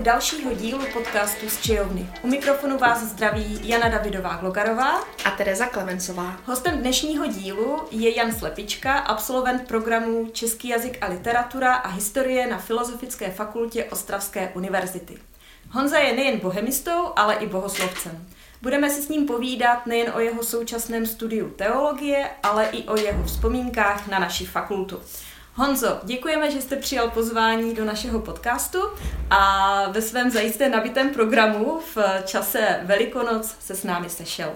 u dalšího dílu podcastu z Čijovny. U mikrofonu vás zdraví Jana Davidová Glogarová a Tereza Klemencová. Hostem dnešního dílu je Jan Slepička, absolvent programu Český jazyk a literatura a historie na Filozofické fakultě Ostravské univerzity. Honza je nejen bohemistou, ale i bohoslovcem. Budeme si s ním povídat nejen o jeho současném studiu teologie, ale i o jeho vzpomínkách na naši fakultu. Honzo, děkujeme, že jste přijal pozvání do našeho podcastu a ve svém zajisté nabitém programu v čase Velikonoc se s námi sešel.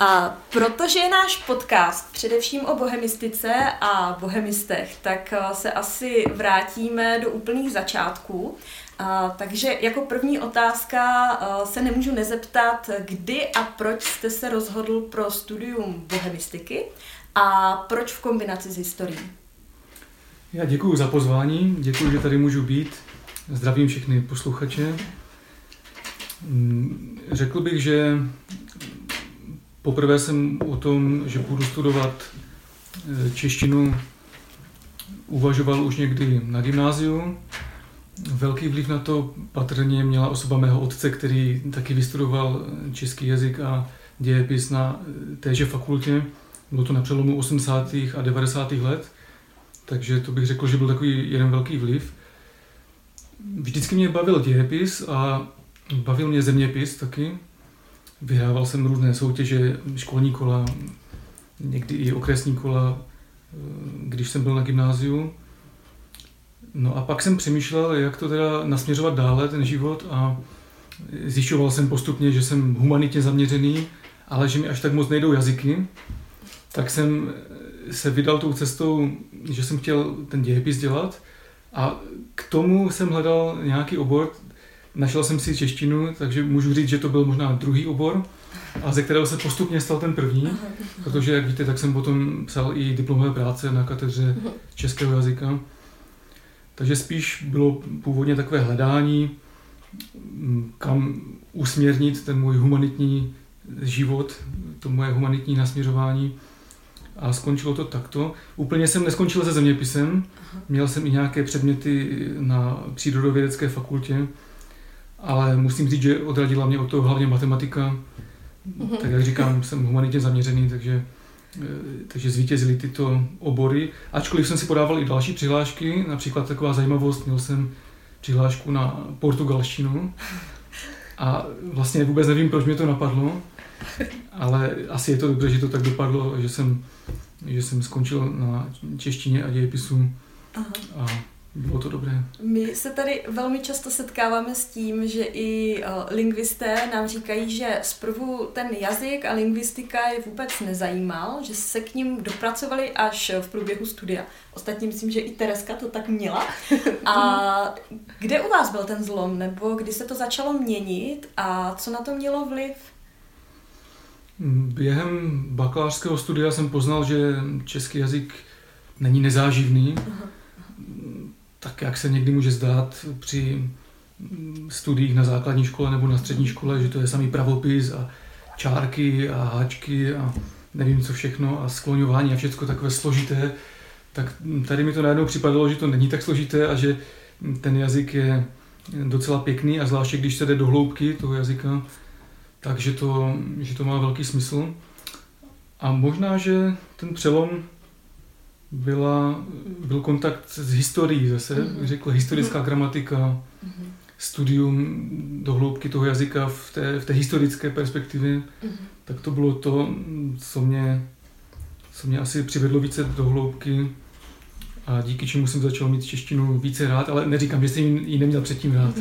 A protože je náš podcast především o bohemistice a bohemistech, tak se asi vrátíme do úplných začátků. A, takže jako první otázka a, se nemůžu nezeptat, kdy a proč jste se rozhodl pro studium bohemistiky a proč v kombinaci s historií? Já děkuji za pozvání, děkuji, že tady můžu být. Zdravím všechny posluchače. Mm, řekl bych, že poprvé jsem o tom, že budu studovat e, češtinu, uvažoval už někdy na gymnáziu. Velký vliv na to patrně měla osoba mého otce, který taky vystudoval český jazyk a dějepis na téže fakultě. Bylo to na přelomu 80. a 90. let. Takže to bych řekl, že byl takový jeden velký vliv. Vždycky mě bavil dějepis a bavil mě zeměpis taky. Vyhrával jsem různé soutěže, školní kola, někdy i okresní kola, eh, když jsem byl na gymnáziu. No a pak jsem přemýšlel, jak to teda nasměřovat dále, ten život a zjišťoval jsem postupně, že jsem humanitně zaměřený, ale že mi až tak moc nejdou jazyky. Tak jsem se vydal tou cestou, že jsem chtěl ten dějepis dělat a k tomu jsem hledal nějaký obor, našel jsem si češtinu, takže můžu říct, že to byl možná druhý obor, a ze kterého se postupně stal ten první, protože, jak víte, tak jsem potom psal i diplomové práce na katedře českého jazyka. Takže spíš bylo původně takové hledání, kam usměrnit ten můj humanitní život, to moje humanitní nasměřování a skončilo to takto. Úplně jsem neskončil se zeměpisem, měl jsem i nějaké předměty na přírodovědecké fakultě, ale musím říct, že odradila mě od toho hlavně matematika. Uh-huh. Tak jak říkám, jsem humanitně zaměřený, takže, eh, takže zvítězily tyto obory. Ačkoliv jsem si podával i další přihlášky, například taková zajímavost, měl jsem přihlášku na portugalštinu a vlastně vůbec nevím, proč mě to napadlo, ale asi je to dobře, že to tak dopadlo, že jsem že jsem skončil na češtině a dějepisu Aha. a bylo to dobré. My se tady velmi často setkáváme s tím, že i uh, lingvisté nám říkají, že zprvu ten jazyk a lingvistika je vůbec nezajímal, že se k ním dopracovali až v průběhu studia. Ostatně myslím, že i Tereska to tak měla. A kde u vás byl ten zlom, nebo kdy se to začalo měnit a co na to mělo vliv? Během bakalářského studia jsem poznal, že český jazyk není nezáživný, tak jak se někdy může zdát při studiích na základní škole nebo na střední škole, že to je samý pravopis a čárky a háčky a nevím co všechno a skloňování a všechno takové složité, tak tady mi to najednou připadalo, že to není tak složité a že ten jazyk je docela pěkný a zvláště když se jde do hloubky toho jazyka, takže to, že to má velký smysl. A možná, že ten přelom byla, byl kontakt s historií zase, mm-hmm. řekl historická mm-hmm. gramatika, mm-hmm. studium do hloubky toho jazyka v té, v té historické perspektivě, mm-hmm. tak to bylo to, co mě, co mě asi přivedlo více do hloubky a díky čemu jsem začal mít češtinu více rád, ale neříkám, že jsem ji neměl předtím rád.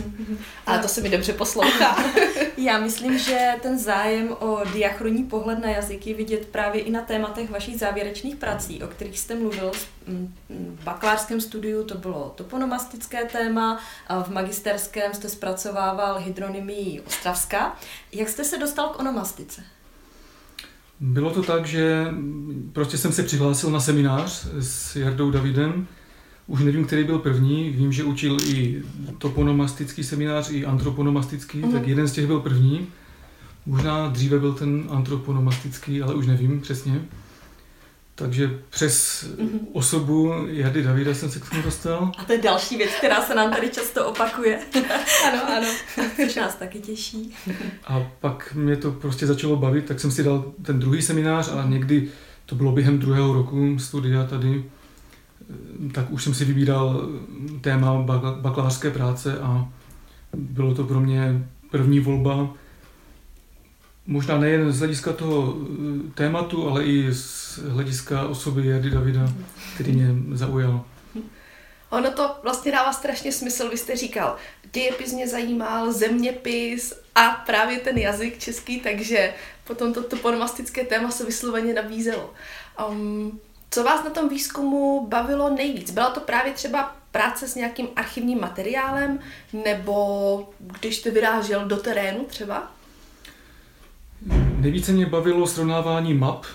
A to se mi dobře poslouchá. Já myslím, že ten zájem o diachronní pohled na jazyky vidět právě i na tématech vašich závěrečných prací, o kterých jste mluvil v bakalářském studiu, to bylo toponomastické téma, a v magisterském jste zpracovával hydronymii Ostravska. Jak jste se dostal k onomastice? Bylo to tak, že prostě jsem se přihlásil na seminář s Jardou Davidem. Už nevím, který byl první. Vím, že učil i toponomastický seminář, i antroponomastický, mm. tak jeden z těch byl první. Možná dříve byl ten antroponomastický, ale už nevím přesně. Takže přes osobu Jady Davida jsem se k tomu dostal. A to je další věc, která se nám tady často opakuje. ano, ano. Což nás taky těší. A pak mě to prostě začalo bavit, tak jsem si dal ten druhý seminář a někdy to bylo během druhého roku studia tady, tak už jsem si vybíral téma bakalářské práce a bylo to pro mě první volba, možná nejen z hlediska toho eh, tématu, ale i z hlediska osoby Jardy Davida, který mě zaujal. Ono to vlastně dává strašně smysl, vy jste říkal, dějepis mě zajímal, zeměpis a právě ten jazyk český, takže potom to toponomastické téma se vysloveně nabízelo. Um, co vás na tom výzkumu bavilo nejvíc? Byla to právě třeba práce s nějakým archivním materiálem, nebo když jste vyrážel do terénu třeba? Nejvíce mě bavilo srovnávání map.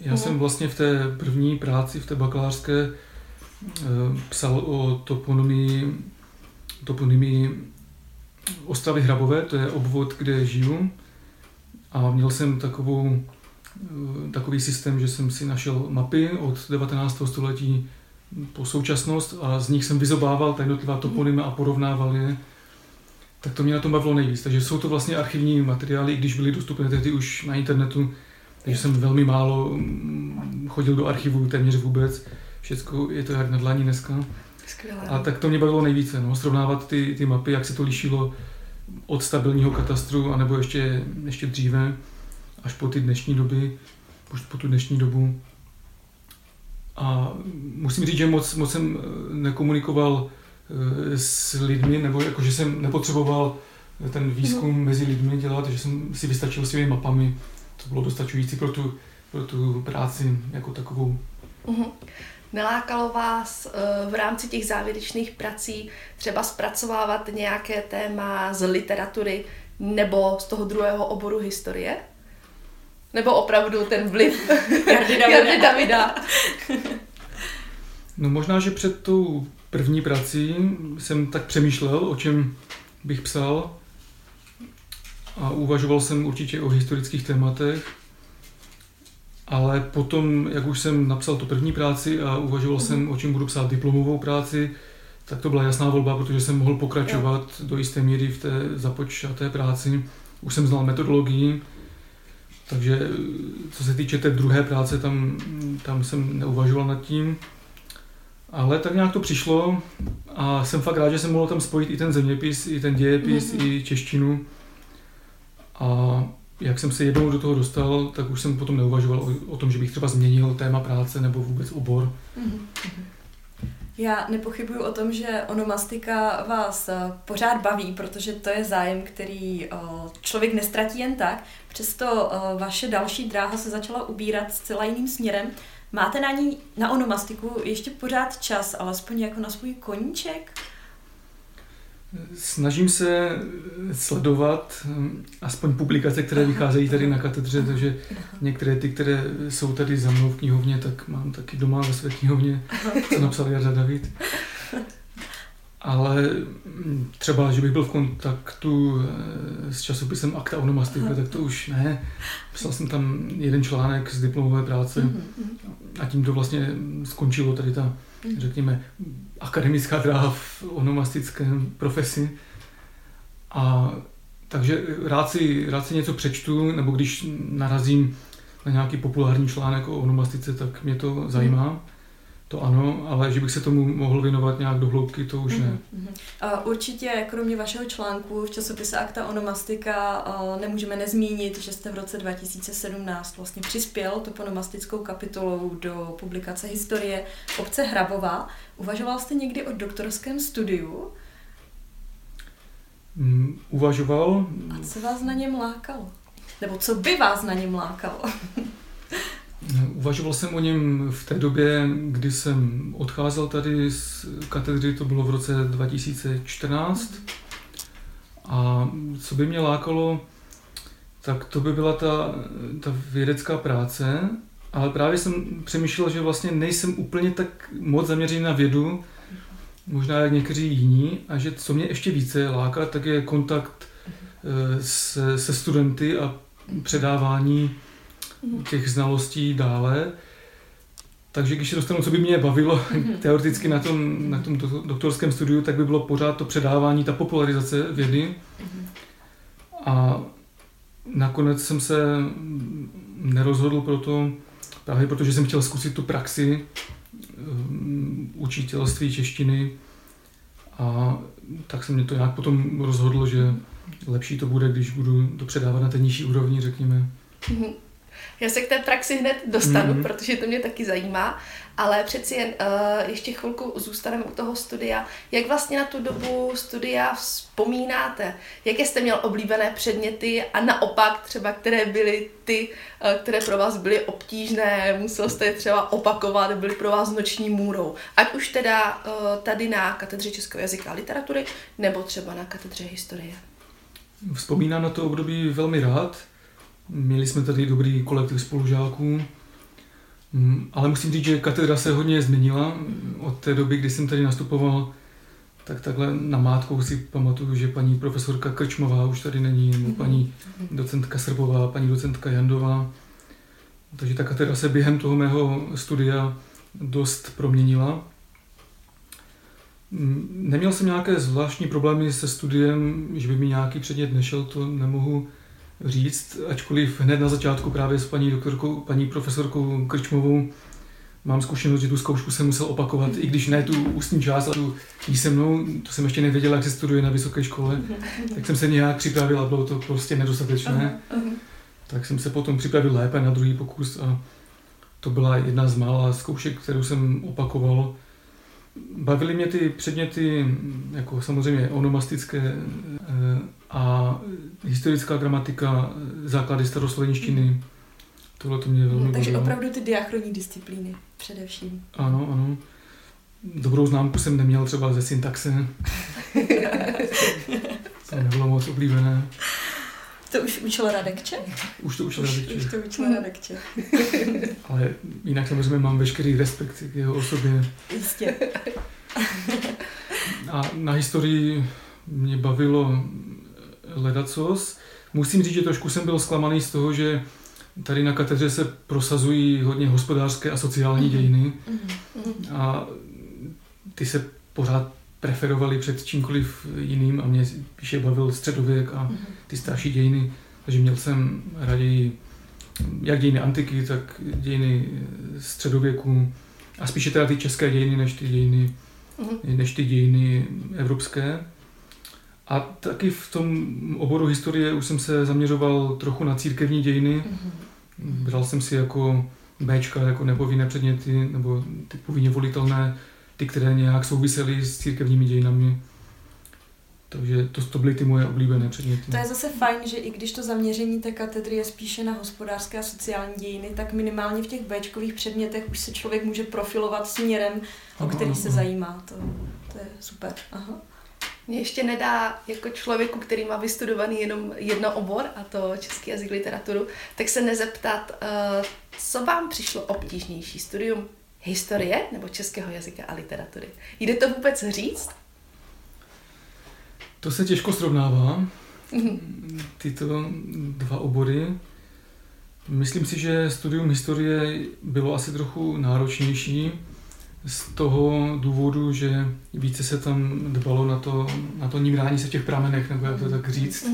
Já jsem vlastně v té první práci, v té bakalářské, eh, psal o toponymii, toponymii Ostravy Hrabové, to je obvod, kde žiju. A měl jsem takovou, takový systém, že jsem si našel mapy od 19. století po současnost a z nich jsem vyzobával ta jednotlivá toponymy a porovnával je tak to mě na tom bavilo nejvíc. Takže jsou to vlastně archivní materiály, i když byly dostupné tehdy už na internetu, takže jsem velmi málo mm, chodil do archivu, téměř vůbec. Všechno je to jak na dlaní dneska. Skvělé. A tak to mě bavilo nejvíce, no, srovnávat ty, ty mapy, jak se to lišilo od stabilního katastru, anebo ještě, ještě dříve, až po ty dnešní doby, už po tu dnešní dobu. A musím říct, že moc, moc jsem eh, nekomunikoval Eh, s lidmi, nebo jako, že jsem nepotřeboval ten výzkum mm. mezi lidmi dělat, že jsem si vystačil svými mapami. To bylo dostačující pro tu, pro tu práci jako takovou. Mm-hmm. Nelákalo vás eh, v rámci těch závěrečných prací třeba zpracovávat nějaké téma z literatury nebo z toho druhého oboru historie? Nebo opravdu ten vliv Jardy Davida? Jardy Davida. no možná, že před tou první prací jsem tak přemýšlel, o čem bych psal a uvažoval jsem určitě o historických tématech, ale potom, jak už jsem napsal tu první práci a uvažoval mm. jsem, o čem budu psát diplomovou práci, tak to byla jasná volba, protože jsem mohl pokračovat jo. do jisté míry v té započaté práci. Už jsem znal metodologii, takže co se týče té druhé práce, tam, tam jsem neuvažoval nad tím. Ale tak nějak to přišlo a jsem fakt rád, že jsem mohl tam spojit i ten zeměpis, i ten dějepis, mm-hmm. i češtinu. A jak jsem se jednou do toho dostal, tak už jsem potom neuvažoval o, o tom, že bych třeba změnil téma práce nebo vůbec obor. Mm-hmm. Já nepochybuju o tom, že onomastika vás eh, pořád baví, protože to je zájem, který eh, člověk nestratí jen tak. Přesto eh, vaše další dráha se začala ubírat zcela jiným směrem. Máte na ní, na onomastiku, ještě pořád čas, alespoň jako na svůj koníček? Snažím se sledovat hm, aspoň publikace, které vycházejí tady na katedře, takže některé ty, které jsou tady za mnou v knihovně, tak mám taky doma ve své knihovně, co napsal Jarda David. Ale třeba, že bych byl v kontaktu eh, s časopisem Akta onomastika, tak to už ne. Psal jsem tam jeden článek z diplomové práce mm-hmm. a tím to vlastně skončilo tady ta, mhm. řekněme, akademická dráha v onomastickém profesi. A takže rád si, rád si něco přečtu, nebo když narazím na nějaký populární článek o onomastice, tak mě to zajímá. To ano, ale že bych se tomu mohl věnovat nějak do hloubky, to už ne. Uh-huh. Uh, určitě, kromě vašeho článku v časopise Akta onomastika, nemůžeme nezmínit, že jste v roce 2017 vlastně přispěl toponomastickou kapitolou do publikace Historie obce Hrabová. Uvažoval jste někdy o doktorském studiu? Um, uvažoval. A co vás na něm lákalo? Nebo co by vás na něm lákalo? Uvažoval jsem o něm v té době, kdy jsem odcházel tady z katedry, to bylo v roce 2014. A co by mě lákalo, tak to by byla ta, ta vědecká práce, ale právě jsem přemýšlel, že vlastně nejsem úplně tak moc zaměřený na vědu, možná jak někteří jiní, a že co mě ještě více láká, tak je kontakt eh, se, se studenty a předávání těch znalostí dále. Takže když se dostanu, co by mě bavilo mm-hmm. teoreticky na tom, na tom doktorském studiu, tak by bylo pořád to předávání, ta popularizace vědy. Mm-hmm. A nakonec jsem se nerozhodl pro to, právě protože jsem chtěl zkusit tu praxi um, učitelství češtiny a tak se mě to nějak potom rozhodlo, že lepší to bude, když budu to předávat na té nižší úrovni, řekněme. Mm-hmm. Já se k té praxi hned dostanu, mm-hmm. protože to mě taky zajímá, ale přeci jen uh, ještě chvilku zůstaneme u toho studia. Jak vlastně na tu dobu studia vzpomínáte? Jaké jste měl oblíbené předměty a naopak třeba, které byly ty, uh, které pro vás byly obtížné, musel jste je třeba opakovat, byly pro vás noční můrou. Ať už teda uh, tady na katedře českého jazyka a literatury, nebo třeba na katedře historie. Vzpomínám na to období velmi rád. Měli jsme tady dobrý kolektiv spolužáků, mm, ale musím říct, že katedra se hodně změnila od té doby, kdy jsem tady nastupoval. Tak takhle na mátkou si pamatuju, že paní profesorka Krčmová už tady není, nebo mhm. paní docentka Srbová, paní docentka Jandová. Takže ta katedra se během toho mého studia dost proměnila. Mm, neměl jsem nějaké zvláštní problémy se studiem, že by mi nějaký předmět nešel, to nemohu říct, ačkoliv hned na začátku právě s paní doktorkou, paní profesorkou Krčmovou mám zkušenost, že tu zkoušku jsem musel opakovat, i když ne tu ústní část, ale tu písemnou, to jsem ještě nevěděl, jak se studuje na vysoké škole, tak jsem se nějak připravil a bylo to prostě nedostatečné. Tak jsem se potom připravil lépe na druhý pokus a to byla jedna z mála zkoušek, kterou jsem opakoval Bavily mě ty předměty, jako samozřejmě onomastické eh, a historická gramatika, základy staroslovenštiny. Tohle to mě velmi no, Takže bavilo. opravdu ty diachronní disciplíny především. Ano, ano. Dobrou známku jsem neměl třeba ze syntaxe. to nebylo moc oblíbené. To už učil Radekče? Už to učil Radekče. Už to učil Radekče. Ale jinak samozřejmě mám veškerý respekt k jeho osobě. Jistě. A na historii mě bavilo ledacos. Musím říct, že trošku jsem byl zklamaný z toho, že tady na katedře se prosazují hodně hospodářské a sociální mhm. dějiny. Mhm. A ty se pořád preferovali před čímkoliv jiným a mě spíše bavil středověk a mhm. ty starší dějiny, takže měl jsem raději jak dějiny antiky, tak dějiny středověku a spíše teda ty české dějiny než ty dějiny, než ty dějiny evropské. A taky v tom oboru historie už jsem se zaměřoval trochu na církevní dějiny. Mm. Bral jsem si jako Bčka, jako nepovinné předměty, nebo ty povinně volitelné ty, které nějak souvisely s církevními dějinami. Takže to, to byly ty moje oblíbené předměty. To je zase fajn, že i když to zaměření té katedry je spíše na hospodářské a sociální dějiny, tak minimálně v těch Bčkových předmětech už se člověk může profilovat směrem, o který se zajímá. To, to je super. Aha. Mě ještě nedá jako člověku, který má vystudovaný jenom jedno obor, a to český jazyk literaturu, tak se nezeptat, uh, co vám přišlo obtížnější studium historie nebo českého jazyka a literatury. Jde to vůbec říct? To se těžko srovnává, mhm. tyto dva obory. Myslím si, že studium historie bylo asi trochu náročnější z toho důvodu, že více se tam dbalo na to, na to nímrání se v těch pramenech, nebo jak to tak říct.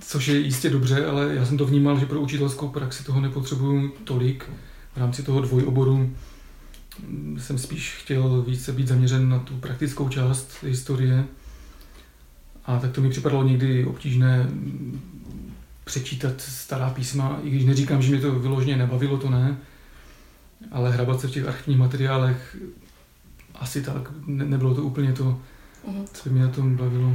Což je jistě dobře, ale já jsem to vnímal, že pro učitelskou praxi toho nepotřebuju tolik v rámci toho dvojoboru jsem spíš chtěl více být zaměřen na tu praktickou část historie. A tak to mi připadalo někdy obtížné přečítat stará písma, i když neříkám, že mě to vyloženě nebavilo, to ne, ale hrabat se v těch archivních materiálech asi tak, ne, nebylo to úplně to, mhm. co by mě na tom bavilo.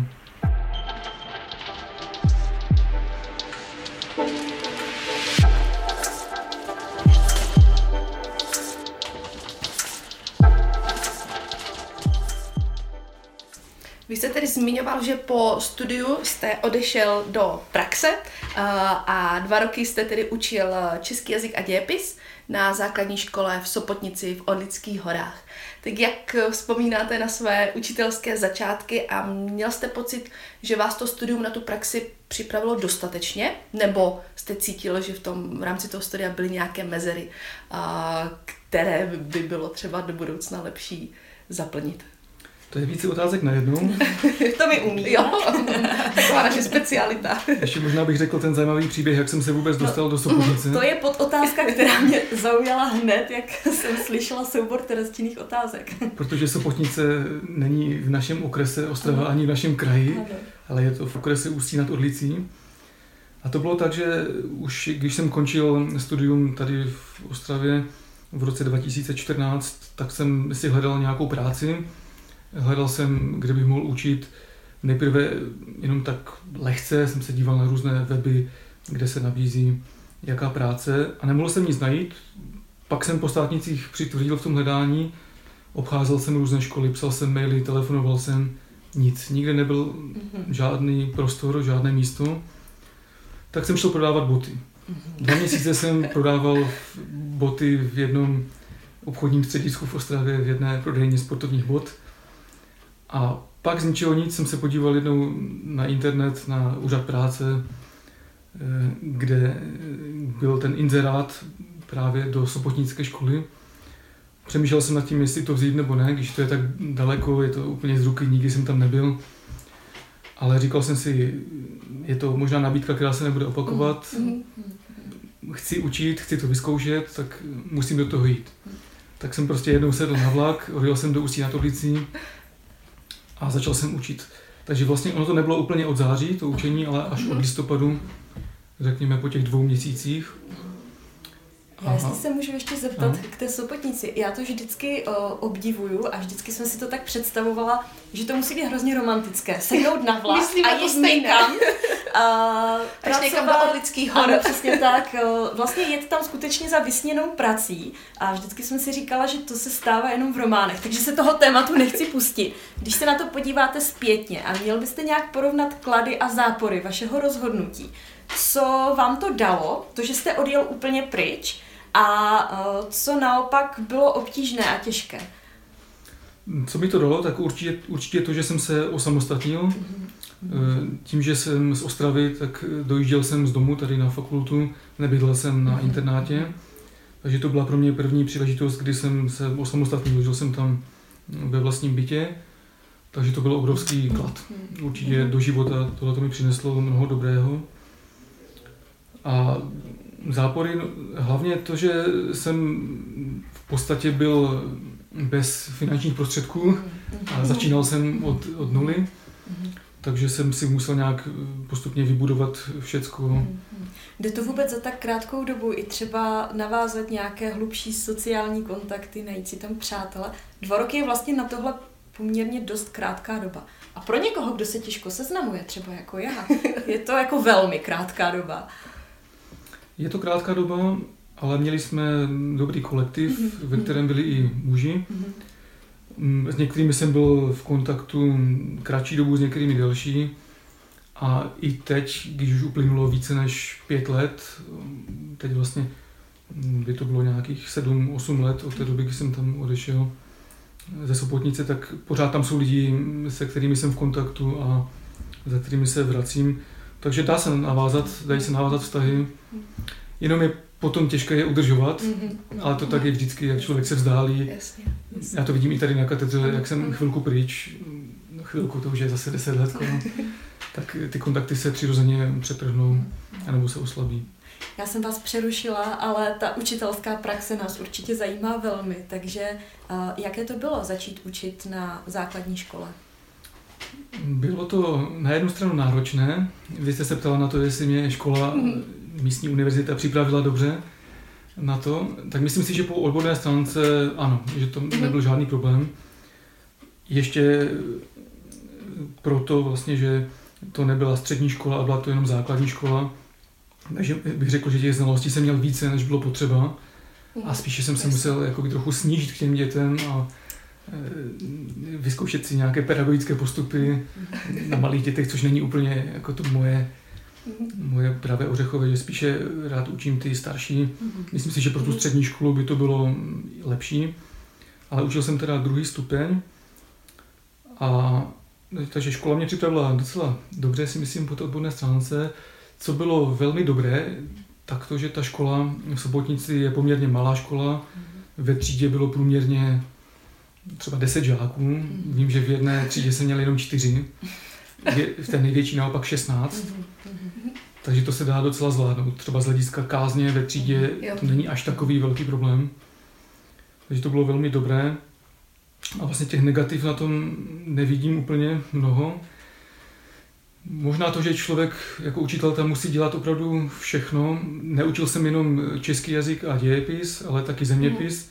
vy jste tedy zmiňoval, že po studiu jste odešel do praxe a dva roky jste tedy učil český jazyk a dějepis na základní škole v Sopotnici v Orlických horách. Tak jak vzpomínáte na své učitelské začátky a měl jste pocit, že vás to studium na tu praxi připravilo dostatečně? Nebo jste cítil, že v tom v rámci toho studia byly nějaké mezery, které by bylo třeba do budoucna lepší zaplnit? To je více otázek na jednu. to mi umí. Jo, taková naše specialita. Ještě možná bych řekl ten zajímavý příběh, jak jsem se vůbec dostal no, do Sopotnice. To je pod otázka, která mě zaujala hned, jak jsem slyšela soubor trestních otázek. Protože Sopotnice není v našem okrese Ostrava ani v našem kraji, ano. ale je to v okrese Ústí nad Orlicí. A to bylo tak, že už když jsem končil studium tady v Ostravě v roce 2014, tak jsem si hledal nějakou práci Hledal jsem, kde bych mohl učit. Nejprve jenom tak lehce jsem se díval na různé weby, kde se nabízí jaká práce a nemohl jsem nic najít. Pak jsem po státnicích přitvrdil v tom hledání, obcházel jsem různé školy, psal jsem maily, telefonoval jsem, nic. Nikde nebyl mm-hmm. žádný prostor, žádné místo. Tak jsem šel prodávat boty. Mm-hmm. Dva měsíce jsem prodával boty v jednom obchodním středisku v Ostravě, v jedné prodejně sportovních bot. A pak z ničeho nic jsem se podíval jednou na internet, na úřad práce, eh, kde byl ten inzerát právě do Sopotnické školy. Přemýšlel jsem nad tím, jestli to vzít nebo ne, když to je tak daleko, je to úplně z ruky, nikdy jsem tam nebyl. Ale říkal jsem si, je to možná nabídka, která se nebude opakovat. Mm-hmm. Chci učit, chci to vyzkoušet, tak musím do toho jít. Tak jsem prostě jednou sedl na vlak, odjel jsem do Ústí na Toblicí a začal jsem učit. Takže vlastně ono to nebylo úplně od září, to učení, ale až od listopadu, řekněme po těch dvou měsících. Já jestli se můžu ještě zeptat Aha. k té Sopotnici. Já to vždycky o, obdivuju a vždycky jsem si to tak představovala, že to musí být hrozně romantické. Sednout na vlak Myslím, a jít někam. A pracovat, do lidských hor. Ano, přesně tak. Vlastně jet tam skutečně za vysněnou prací. A vždycky jsem si říkala, že to se stává jenom v románech, takže se toho tématu nechci pustit. Když se na to podíváte zpětně a měl byste nějak porovnat klady a zápory vašeho rozhodnutí, co vám to dalo, to, že jste odjel úplně pryč, a uh, co naopak bylo obtížné a těžké? Co mi to dalo, tak určitě, určitě to, že jsem se osamostatnil. Mm-hmm. Tím, že jsem z Ostravy, tak dojížděl jsem z domu tady na fakultu, nebydlel jsem na mm-hmm. internátě. Takže to byla pro mě první příležitost, kdy jsem se osamostatnil, žil jsem tam ve vlastním bytě. Takže to byl obrovský klad. Mhm. Určitě do života tohle to mi přineslo mnoho dobrého. A zápory, no, hlavně to, že jsem v podstatě byl bez finančních prostředků a začínal jsem od, od nuly, takže jsem si musel nějak postupně vybudovat všecko. Jde to vůbec za tak krátkou dobu i třeba navázat nějaké hlubší sociální kontakty, najít si tam přátele? Dva roky je vlastně na tohle poměrně dost krátká doba. A pro někoho, kdo se těžko seznamuje, třeba jako já, je to jako velmi krátká doba. Je to krátká doba, ale měli jsme dobrý kolektiv, mm-hmm. ve kterém byli i muži. Mm-hmm. S některými jsem byl v kontaktu kratší dobu, s některými delší. A i teď, když už uplynulo více než pět let, teď vlastně by to bylo nějakých 7-8 let od té doby, kdy jsem tam odešel ze Sopotnice, tak pořád tam jsou lidi, se kterými jsem v kontaktu a za kterými se vracím. Takže dá se navázat, dají se navázat vztahy. Jenom je potom těžké je udržovat, mm-hmm. ale to tak je vždycky, jak člověk se vzdálí. Jasně, jasně. Já to vidím i tady na katedře, jak jsem chvilku pryč, chvilku, to už je zase 10 let, tak ty kontakty se přirozeně přetrhnou, anebo se oslabí. Já jsem vás přerušila, ale ta učitelská praxe nás určitě zajímá velmi, takže uh, jaké to bylo začít učit na základní škole? Bylo to na jednu stranu náročné. Vy jste se ptala na to, jestli mě škola, mm. místní univerzita připravila dobře na to. Tak myslím si, že po odborné stránce ano, že to mm. nebyl žádný problém. Ještě proto vlastně, že to nebyla střední škola a byla to jenom základní škola. Takže bych řekl, že těch znalostí jsem měl více, než bylo potřeba. A spíše jsem se musel jako trochu snížit k těm dětem a vyzkoušet si nějaké pedagogické postupy na malých dětech, což není úplně jako to moje, moje pravé ořechové, že spíše rád učím ty starší. Myslím si, že pro tu střední školu by to bylo lepší, ale učil jsem teda druhý stupeň a takže škola mě připravila docela dobře, si myslím, po té odborné stránce. Co bylo velmi dobré, tak to, že ta škola v Sobotnici je poměrně malá škola. Ve třídě bylo průměrně třeba 10 žáků. Vím, že v jedné třídě jsem měl jenom 4. V té největší naopak 16. Takže to se dá docela zvládnout. Třeba z hlediska kázně ve třídě to není až takový velký problém. Takže to bylo velmi dobré. A vlastně těch negativ na tom nevidím úplně mnoho. Možná to, že člověk jako učitel tam musí dělat opravdu všechno. Neučil jsem jenom český jazyk a dějepis, ale taky zeměpis,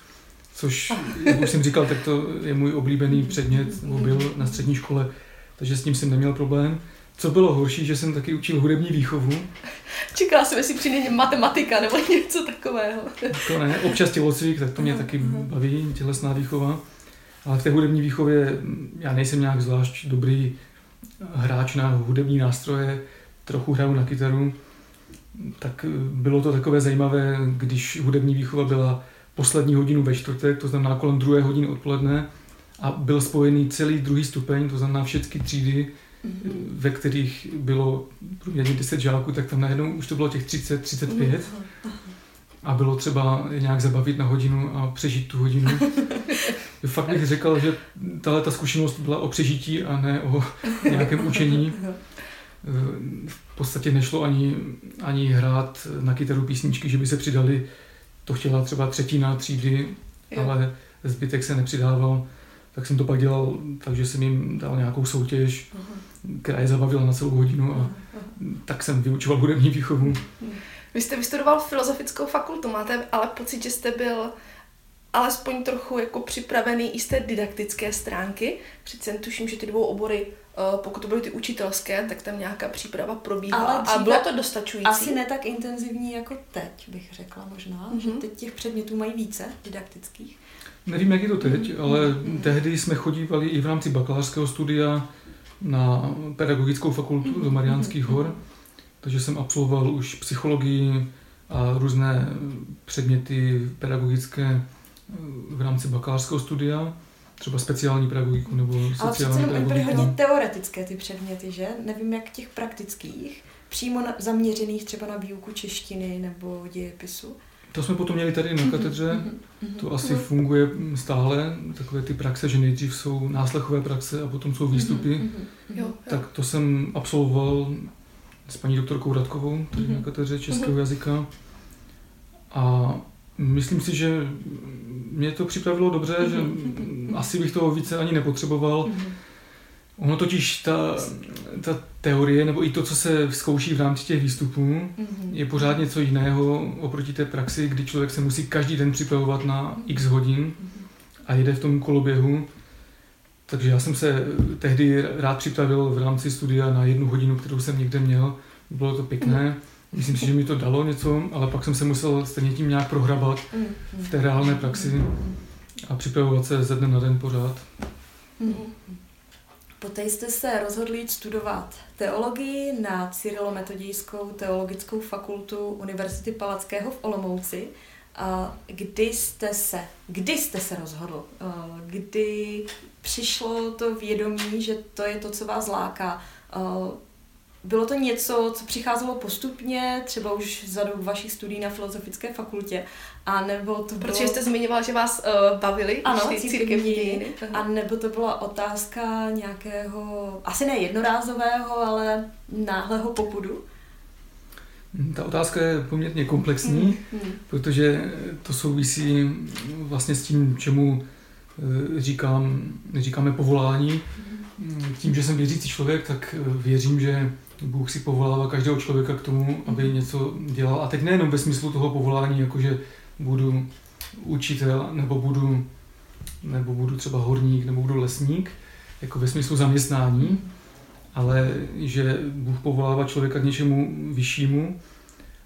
což, jak už jsem říkal, tak to je můj oblíbený předmět, nebo byl na střední škole, takže s tím jsem neměl problém. Co bylo horší, že jsem taky učil hudební výchovu. Čekala jsem, jestli přijde matematika nebo něco takového. To ne, občas tělocvik, tak to mě taky baví, tělesná výchova. Ale v té hudební výchově já nejsem nějak zvlášť dobrý hráč na hudební nástroje, trochu hraju na kytaru, tak bylo to takové zajímavé, když hudební výchova byla poslední hodinu ve čtvrtek, to znamená kolem druhé hodiny odpoledne a byl spojený celý druhý stupeň, to znamená všechny třídy, mm-hmm. ve kterých bylo průměrně 10 žáků, tak tam najednou už to bylo těch 30, 35 mm-hmm. a bylo třeba nějak zabavit na hodinu a přežít tu hodinu. Fakt bych řekl, že tahle ta zkušenost byla o přežití a ne o nějakém učení. V podstatě nešlo ani, ani hrát na kytaru písničky, že by se přidali. To chtěla třeba třetina třídy, jo. ale zbytek se nepřidával. Tak jsem to pak dělal takže jsem jim dal nějakou soutěž, uh-huh. která je zabavila na celou hodinu a uh-huh. tak jsem vyučoval hudební výchovu. Vy jste vystudoval filozofickou fakultu, máte ale pocit, že jste byl alespoň trochu jako připravený i z té didaktické stránky. Přece tuším, že ty dvou obory, pokud to byly ty učitelské, tak tam nějaká příprava probíhala a bylo to dostačující. Asi ne tak intenzivní jako teď, bych řekla možná, mm-hmm. že teď těch předmětů mají více didaktických. Nevím, jak je to teď, mm-hmm. ale mm-hmm. tehdy jsme chodívali i v rámci bakalářského studia na pedagogickou fakultu mm-hmm. do Mariánských mm-hmm. hor, takže jsem absolvoval už psychologii a různé předměty pedagogické v rámci bakalářského studia, třeba speciální pedagogiku nebo sociální Ale přece byly hodně teoretické ty předměty, že? Nevím, jak těch praktických, přímo na, zaměřených třeba na výuku češtiny nebo dějepisu. To jsme potom měli tady na mhm, katedře, mhm, to mhm. asi funguje stále, takové ty praxe, že nejdřív jsou náslechové praxe a potom jsou výstupy. Tak to jsem absolvoval s paní doktorkou Radkovou tady na katedře českého jazyka. A Myslím si, že mě to připravilo dobře, že asi bych toho více ani nepotřeboval. Ono totiž ta, ta teorie, nebo i to, co se zkouší v rámci těch výstupů, je pořád něco jiného oproti té praxi, kdy člověk se musí každý den připravovat na x hodin a jede v tom koloběhu. Takže já jsem se tehdy rád připravil v rámci studia na jednu hodinu, kterou jsem někde měl. Bylo to pěkné. Myslím si, že mi to dalo něco, ale pak jsem se musel stejně tím nějak prohrabat v té reálné praxi a připravovat se ze dne na den pořád. Poté jste se rozhodli studovat teologii na Cyrilometodějskou teologickou fakultu Univerzity Palackého v Olomouci. Kdy jste se, kdy jste se rozhodl? Kdy přišlo to vědomí, že to je to, co vás láká? Bylo to něco, co přicházelo postupně, třeba už za dobu vašich studií na Filozofické fakultě, a nebo to bylo... Protože jste zmiňoval, že vás uh, bavili ano, ty církevní dějiny. A nebo to byla otázka nějakého, asi ne jednorázového, ale náhleho popudu? Ta otázka je poměrně komplexní, hmm. Hmm. protože to souvisí vlastně s tím, čemu eh, říkám, říkáme povolání. Hmm. Tím, že jsem věřící člověk, tak eh, věřím, že Bůh si povolává každého člověka k tomu, aby mhm. něco dělal. A teď nejenom ve smyslu toho povolání, jakože budu učitel, nebo budu, nebo budu třeba horník, nebo budu lesník, jako ve smyslu zaměstnání, ale že Bůh povolává člověka k něčemu vyššímu.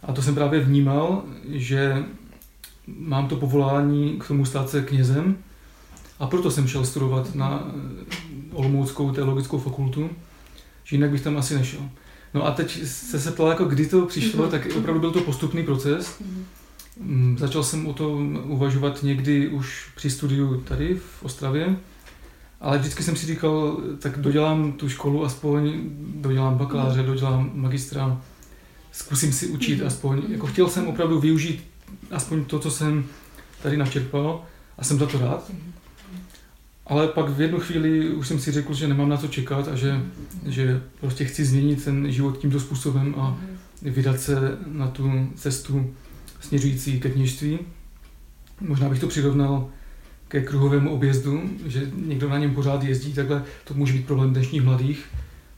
A to jsem právě vnímal, že mám to povolání k tomu stát se knězem A proto jsem šel studovat na eh, Olomouckou teologickou fakultu, že jinak bych tam asi nešel. No a teď se se ptala, jako kdy to přišlo, mm-hmm. tak opravdu byl to postupný proces. Mm-hmm. Začal jsem o tom uvažovat někdy už při studiu tady v Ostravě, ale vždycky jsem si říkal, tak dodělám tu školu, aspoň dodělám bakaláře, mm-hmm. dodělám magistra, zkusím si učit mm-hmm. aspoň. Jako chtěl jsem opravdu využít aspoň to, co jsem tady načerpal a jsem za to rád. Mm-hmm. Ale pak v jednu chvíli už jsem si řekl, že nemám na to čekat a že, že prostě chci změnit ten život tímto způsobem a vydat se na tu cestu směřující ke kněžství. Možná bych to přirovnal ke kruhovému objezdu, že někdo na něm pořád jezdí, takhle to může být problém dnešních mladých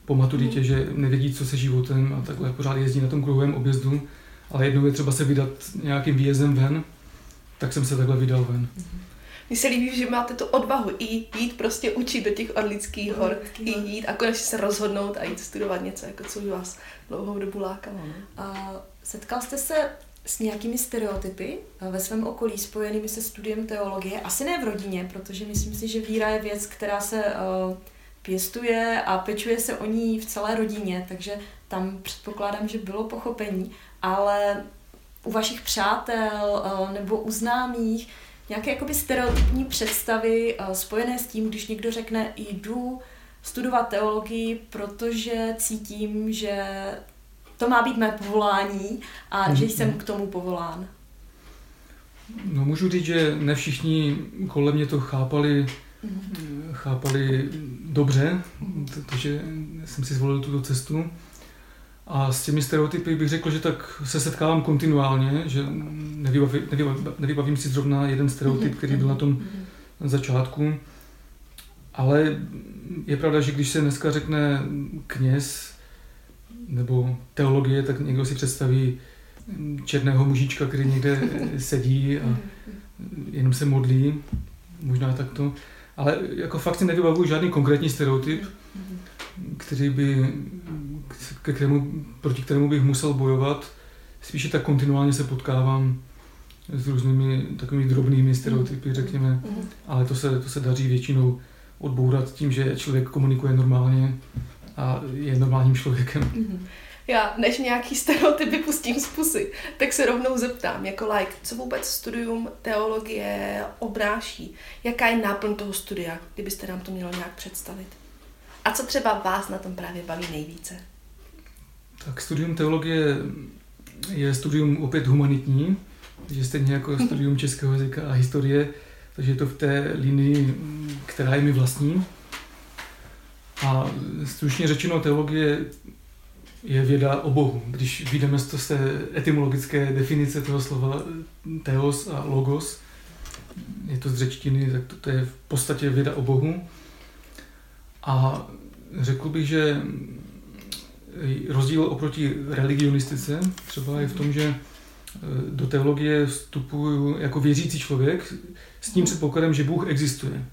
po maturitě, že nevědí, co se životem a takhle pořád jezdí na tom kruhovém objezdu, ale jednou je třeba se vydat nějakým výjezdem ven, tak jsem se takhle vydal ven. Mně se líbí, že máte tu odvahu i jít prostě učit do těch orlických hor, i jít a konečně se rozhodnout a jít studovat něco, jako co by vás dlouhou dobu lákalo. Ne? A setkal jste se s nějakými stereotypy ve svém okolí spojenými se studiem teologie? Asi ne v rodině, protože myslím si, že víra je věc, která se uh, pěstuje a pečuje se o ní v celé rodině, takže tam předpokládám, že bylo pochopení, ale u vašich přátel uh, nebo u známých, nějaké jakoby stereotypní představy uh, spojené s tím, když někdo řekne, jdu studovat teologii, protože cítím, že to má být mé povolání a že jsem k tomu povolán. No můžu říct, že ne všichni kolem mě to chápali, mm-hmm. chápali dobře, protože jsem si zvolil tuto cestu. A s těmi stereotypy bych řekl, že tak se setkávám kontinuálně, že nevybavím, nevybavím, nevybavím si zrovna jeden stereotyp, který byl na tom začátku. Ale je pravda, že když se dneska řekne kněz nebo teologie, tak někdo si představí černého mužička, který někde sedí a jenom se modlí, možná takto. Ale jako fakt si nevybavuju žádný konkrétní stereotyp, který by, ke kterému, proti kterému bych musel bojovat. Spíše tak kontinuálně se potkávám s různými takovými drobnými stereotypy, řekněme, ale to se, to se daří většinou odbourat tím, že člověk komunikuje normálně a je normálním člověkem. Já, než nějaký stereotypy pustím z pusy, tak se rovnou zeptám, jako like, co vůbec studium teologie obráší? Jaká je náplň toho studia, kdybyste nám to mělo nějak představit? A co třeba vás na tom právě baví nejvíce? Tak studium teologie je studium opět humanitní, takže stejně jako studium českého jazyka a historie, takže je to v té linii, která je mi vlastní. A stručně řečeno, teologie je věda o Bohu. Když vyjdeme z té etymologické definice toho slova teos a logos, je to z řečtiny, tak to, to je v podstatě věda o Bohu. A řekl bych, že rozdíl oproti religionistice třeba je v tom, že e, do teologie vstupuju jako věřící člověk s tím předpokladem, že Bůh existuje.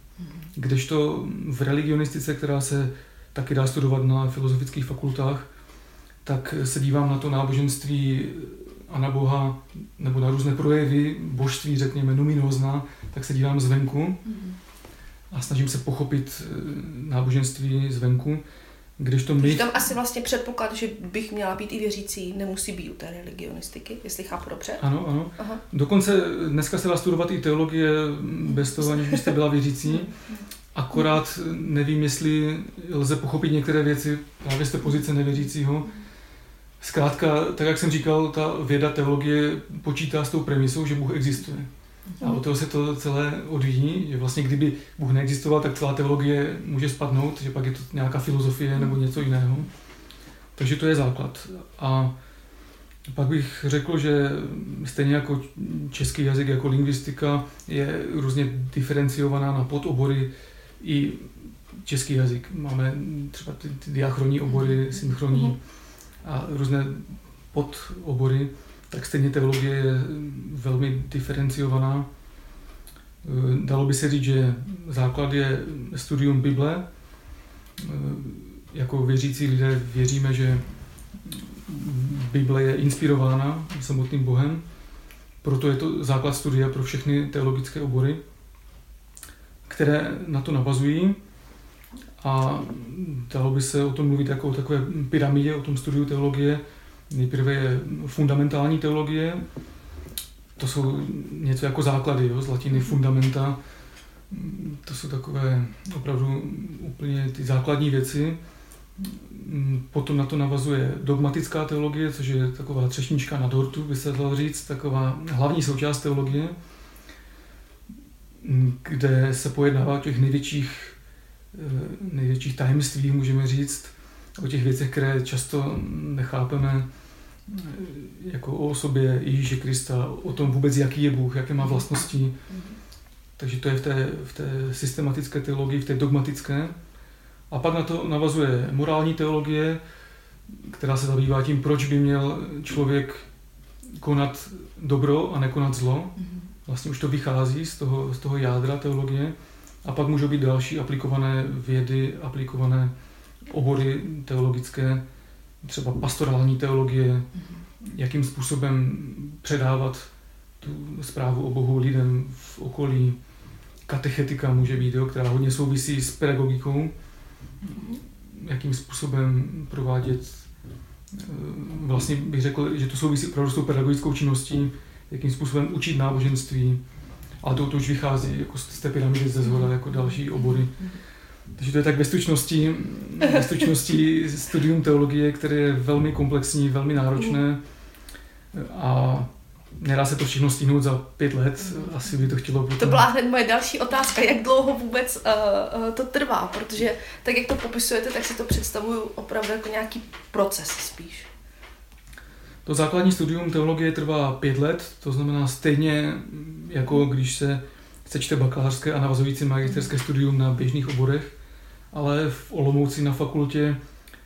Kdežto v religionistice, která se taky dá studovat na filozofických fakultách, tak se dívám na to náboženství a na Boha, nebo na různé projevy božství, řekněme, numinózna, tak se dívám zvenku a snažím se pochopit eh, náboženství zvenku. Když to my... tam asi vlastně předpoklad, že bych měla být i věřící, nemusí být u té religionistiky, jestli chápu dobře. Ano, ano. Aha. Dokonce dneska se dá studovat i teologie bez toho, aniž byste byla věřící. Akorát nevím, jestli lze pochopit některé věci právě z té pozice nevěřícího. Zkrátka, tak jak jsem říkal, ta věda teologie počítá s tou premisou, že Bůh existuje. A od toho se to celé odvíjí, že vlastně kdyby Bůh neexistoval, tak celá teologie může spadnout, že pak je to nějaká filozofie nebo něco jiného. Takže to je základ. A pak bych řekl, že stejně jako český jazyk, jako lingvistika je různě diferenciovaná na podobory i český jazyk. Máme třeba ty, ty diachronní obory, synchronní a různé podobory tak stejně teologie je velmi diferenciovaná. Eh, dalo by se říct, že základ je studium Bible. Eh, jako věřící lidé věříme, že Bible je inspirována samotným Bohem, proto je to základ studia pro všechny teologické obory. které na to navazují. A dalo by se o tom mluvit jako o takové pyramidě, o tom studiu teologie. Nejprve je fundamentální teologie, to jsou něco jako základy, jo, z latiny fundamenta, to jsou takové opravdu úplně ty základní věci. Potom na to navazuje dogmatická teologie, což je taková třešnička na dortu, by se dalo říct, taková hlavní součást teologie, kde se pojednává o těch největších, eh, největších tajemstvích, můžeme říct, o těch věcech, které často nechápeme, jako o osobě Ježíše Krista, o tom vůbec, jaký je Bůh, jaké má vlastnosti. Takže to je v té, v té systematické teologii, v té dogmatické. A pak na to navazuje morální teologie, která se zabývá tím, proč by měl člověk konat dobro a nekonat zlo. Vlastně už to vychází z toho, z toho jádra teologie. A pak můžou být další aplikované vědy, aplikované obory teologické, třeba pastorální teologie, jakým způsobem předávat tu zprávu o Bohu lidem v okolí. Katechetika může být, jo, která hodně souvisí s pedagogikou, jakým způsobem provádět, eh, vlastně bych řekl, že to souvisí opravdu s tou pedagogickou činností, jakým způsobem učit náboženství, ale to, to už vychází jako z té pyramidy ze zhora, jako další obory. Takže to je tak ve stručnosti, ve stručnosti studium teologie, které je velmi komplexní, velmi náročné a Nedá se to všechno stihnout za pět let, asi by to chtělo potom. To byla hned moje další otázka, jak dlouho vůbec uh, uh, to trvá, protože tak, jak to popisujete, tak si to představuju opravdu jako nějaký proces spíš. To základní studium teologie trvá pět let, to znamená stejně jako když se se čte bakalářské a navazující magisterské studium na běžných oborech, ale v Olomouci na fakultě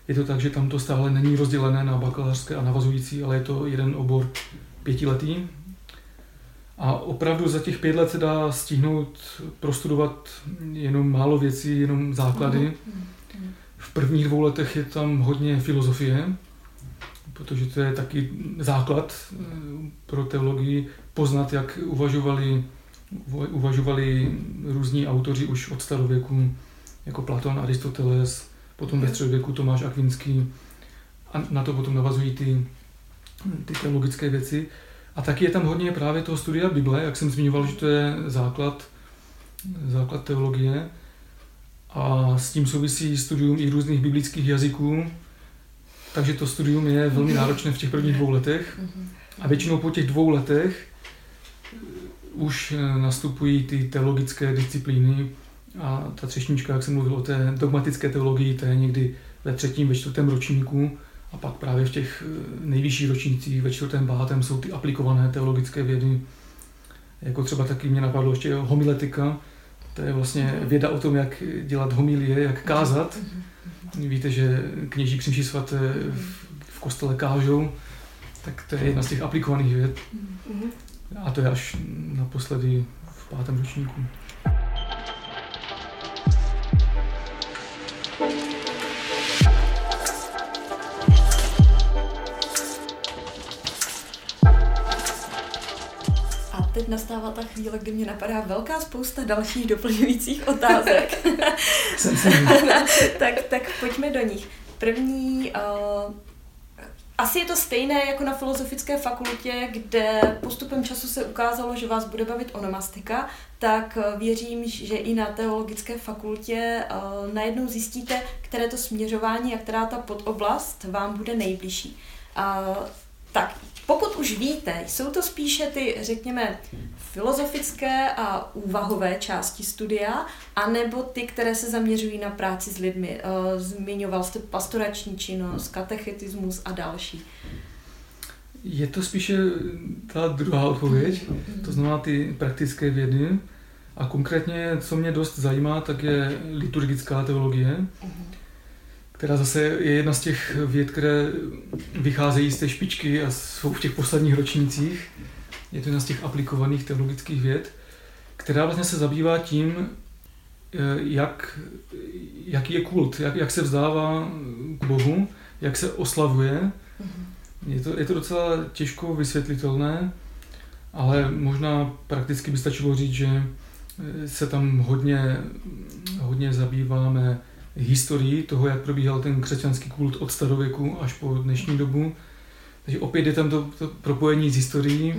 je to tak, že tam to stále není rozdělené na bakalářské a navazující, ale je to jeden obor pětiletý. A opravdu za těch pět let se dá stihnout prostudovat jenom málo věcí, jenom základy. V prvních dvou letech je tam hodně filozofie, protože to je taky základ eh, pro teologii poznat, jak uvažovali, uvažovali různí autoři už od starověku, jako Platon, Aristoteles, potom ve středověku Tomáš Akvinský. A na to potom navazují ty ty teologické věci. A taky je tam hodně právě toho studia Bible, jak jsem zmiňoval, že to je základ, základ teologie. A s tím souvisí studium i různých biblických jazyků. Takže to studium je velmi náročné v těch prvních dvou letech. A většinou po těch dvou letech už nastupují ty teologické disciplíny a ta třešnička, jak jsem mluvil o té dogmatické teologii, to je někdy ve třetím, ve čtvrtém ročníku a pak právě v těch eh, nejvyšších ročnících, ve čtvrtém, pátém, jsou ty aplikované teologické vědy. Jako třeba taky mě napadlo ještě homiletika, to je vlastně věda o tom, jak dělat homilie, jak kázat. Víte, že kněží při svaté v kostele kážou, tak to je jedna z těch aplikovaných věd. A to je až naposledy v pátém ročníku. Teď nastává ta chvíle, kdy mě napadá velká spousta dalších doplňujících otázek. tak, tak pojďme do nich. První, uh, asi je to stejné jako na filozofické fakultě, kde postupem času se ukázalo, že vás bude bavit onomastika, tak eh, věřím, že i na teologické fakultě uh, najednou zjistíte, které to směřování a která ta podoblast vám bude nejbližší. Uh, tak, pokud už víte, jsou to spíše ty, řekněme, filozofické a úvahové části studia, anebo ty, které se zaměřují na práci s lidmi. Eh, zmiňoval jste pastorační činnost, katechetismus a další. Je to spíše ta druhá odpověď, to znamená ty praktické vědy. A konkrétně, co mě dost zajímá, tak je liturgická teologie která zase je jedna z těch věd, které vycházejí z té špičky a jsou v těch posledních ročnících. Je to jedna z těch aplikovaných teologických věd, která vlastně se zabývá tím, eh, jak, jaký je kult, jak, jak se vzdává k Bohu, jak se oslavuje. Mhm. Je to, je to docela těžko vysvětlitelné, ale možná prakticky by stačilo říct, že se tam hodně, hodně zabýváme historií toho, jak probíhal ten křesťanský kult od starověku až po dnešní dobu. Takže opět je tam to, to propojení s historií.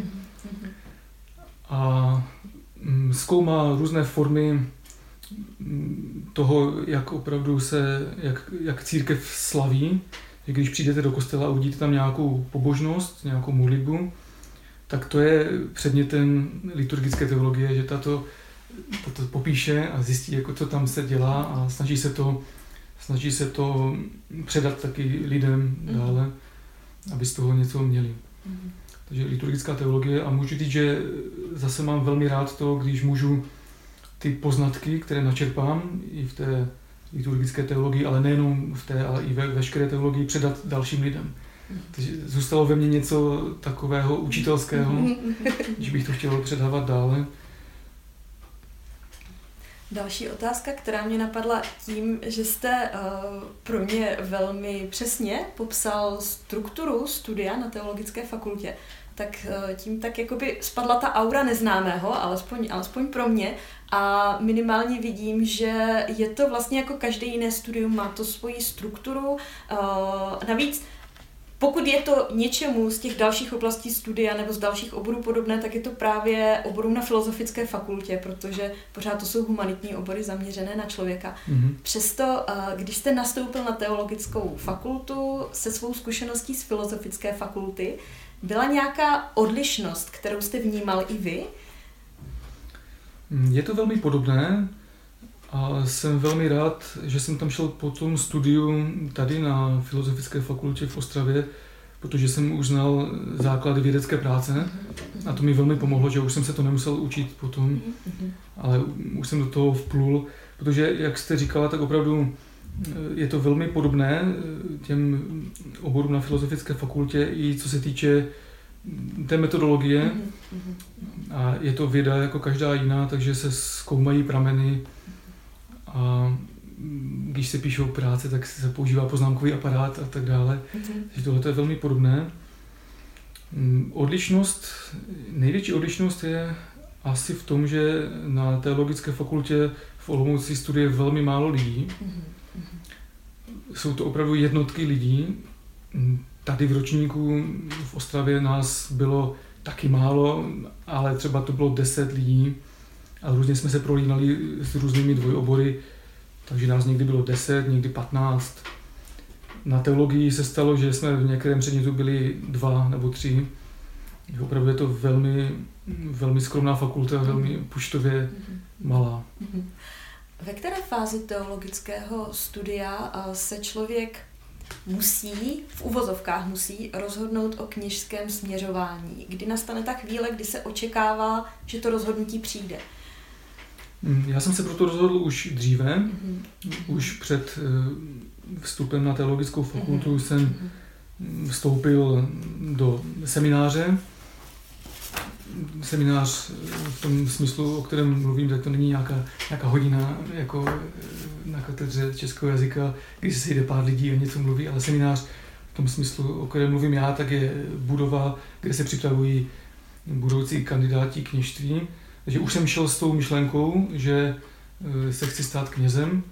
A mm, zkoumá různé formy mm, toho, jak opravdu se, jak, jak církev slaví, že když přijdete do kostela a uvidíte tam nějakou pobožnost, nějakou modlitbu, tak to je předmětem liturgické teologie, že tato, tato popíše a zjistí, jako co tam se dělá a snaží se to, snaží se to předat taky lidem mhm. dále, aby z toho něco měli. Mm. Takže liturgická teologie a můžu říct, že zase mám velmi rád to, když můžu ty poznatky, které načerpám i v té liturgické teologii, ale nejenom v té, ale i ve veškeré teologii předat dalším lidem. Takže zůstalo ve mně něco takového učitelského, že bych to chtěl předávat dále. Další otázka, která mě napadla tím, že jste uh, pro mě velmi přesně popsal strukturu studia na teologické fakultě, tak uh, tím tak jakoby spadla ta aura neznámého, alespoň, alespoň pro mě, a minimálně vidím, že je to vlastně jako každé jiné studium, má to svoji strukturu. Uh, navíc pokud je to něčemu z těch dalších oblastí studia nebo z dalších oborů podobné, tak je to právě oborů na filozofické fakultě, protože pořád to jsou humanitní obory zaměřené na člověka. Mm-hmm. Přesto, eh, když jste nastoupil na teologickou fakultu se svou zkušeností z filozofické fakulty, byla nějaká odlišnost, kterou jste vnímal i vy? Je to velmi podobné. A jsem velmi rád, že jsem tam šel po tom studiu tady na Filozofické fakultě v Ostravě, protože jsem už znal základy vědecké práce a to mi velmi pomohlo, že už jsem se to nemusel učit potom, ale už jsem do toho vplul, protože, jak jste říkala, tak opravdu eh, je to velmi podobné eh, těm oborům na Filozofické fakultě i co se týče té metodologie. A je to věda jako každá jiná, takže se zkoumají prameny, a když se píšou práce, tak se používá poznámkový aparát a tak dále. Mm-hmm. Takže tohle je velmi podobné. Mm, odlišnost, největší odlišnost je asi v tom, že na teologické fakultě v Olomouci studuje velmi málo lidí. Mm-hmm. Jsou to opravdu jednotky lidí. Mm, tady v ročníku v Ostravě nás bylo taky málo, ale třeba to bylo 10 lidí a různě jsme se prolínali s různými dvojobory, takže nás někdy bylo 10, někdy 15. Na teologii se stalo, že jsme v některém předmětu byli dva nebo tři. Opravdu je to velmi, velmi skromná fakulta, velmi puštově malá. Ve které fázi teologického studia se člověk musí, v uvozovkách musí, rozhodnout o kněžském směřování? Kdy nastane ta chvíle, kdy se očekává, že to rozhodnutí přijde? Mm, já jsem se proto rozhodl už dříve, mm-hmm. už před eh, vstupem na teologickou fakultu mm-hmm. jsem mm-hmm. vstoupil do semináře. Seminář v tom smyslu, o kterém mluvím, tak to není nějaká, nějaká hodina jako eh, na katedře českého jazyka, kdy se sejde pár lidí a něco mluví, ale seminář v tom smyslu, o kterém mluvím já, tak je budova, kde se připravují budoucí kandidáti kněžství takže už jsem šel s tou myšlenkou, že eh, se chci stát knězem.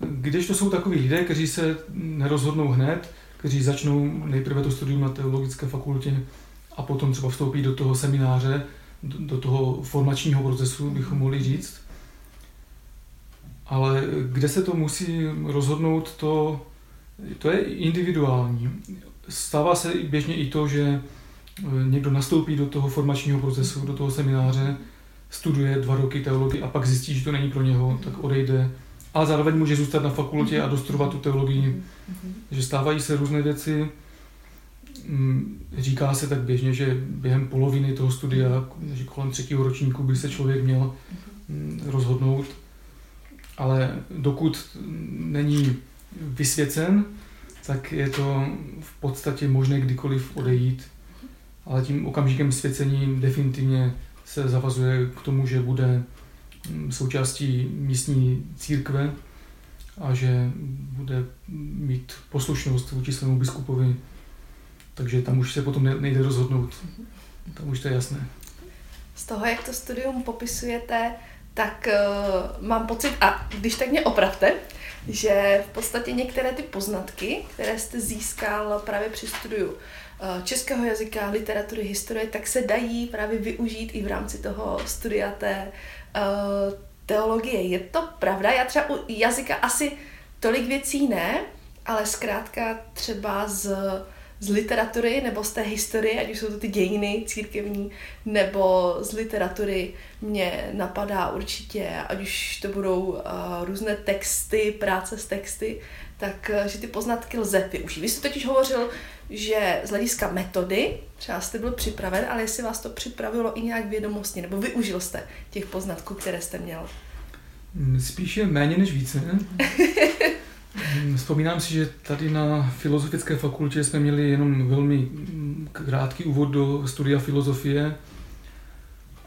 Když to jsou takový lidé, kteří se nerozhodnou hned, kteří začnou nejprve to studium na teologické fakultě a potom třeba vstoupí do toho semináře, do toho formačního procesu, bychom mohli říct. Ale kde se to musí rozhodnout, to, to je individuální. Stává se běžně i to, že eh, někdo nastoupí do toho formačního procesu, do toho semináře, studuje dva roky teologii a pak zjistí, že to není pro něho, tak odejde. Ale zároveň může zůstat na fakultě a dostudovat tu teologii. Že stávají se různé věci. Mm, říká se tak běžně, že během poloviny toho studia, že kolem třetího ročníku by se člověk měl mm, rozhodnout. Ale dokud není vysvěcen, tak je to v podstatě možné kdykoliv odejít. Ale tím okamžikem svěcení definitivně se zavazuje k tomu, že bude mm, součástí místní církve a že bude mít poslušnost vůči svému biskupovi. Takže tam už se potom nejde rozhodnout. Tam už to je jasné. Z toho, jak to studium popisujete, tak uh, mám pocit, a když tak mě opravte, že v podstatě některé ty poznatky, které jste získal právě při studiu českého jazyka, literatury, historie, tak se dají právě využít i v rámci toho studia té uh, teologie. Je to pravda? Já třeba u jazyka asi tolik věcí ne, ale zkrátka třeba z z literatury nebo z té historie, ať už jsou to ty dějiny církevní, nebo z literatury mě napadá určitě, ať už to budou uh, různé texty, práce s texty, tak uh, že ty poznatky lze využít. Vy jste totiž hovořil, že z hlediska metody, třeba jste byl připraven, ale jestli vás to připravilo i nějak vědomostně, nebo využil jste těch poznatků, které jste měl? Spíše méně než více. Vzpomínám si, že tady na Filozofické fakultě jsme měli jenom velmi krátký úvod do studia filozofie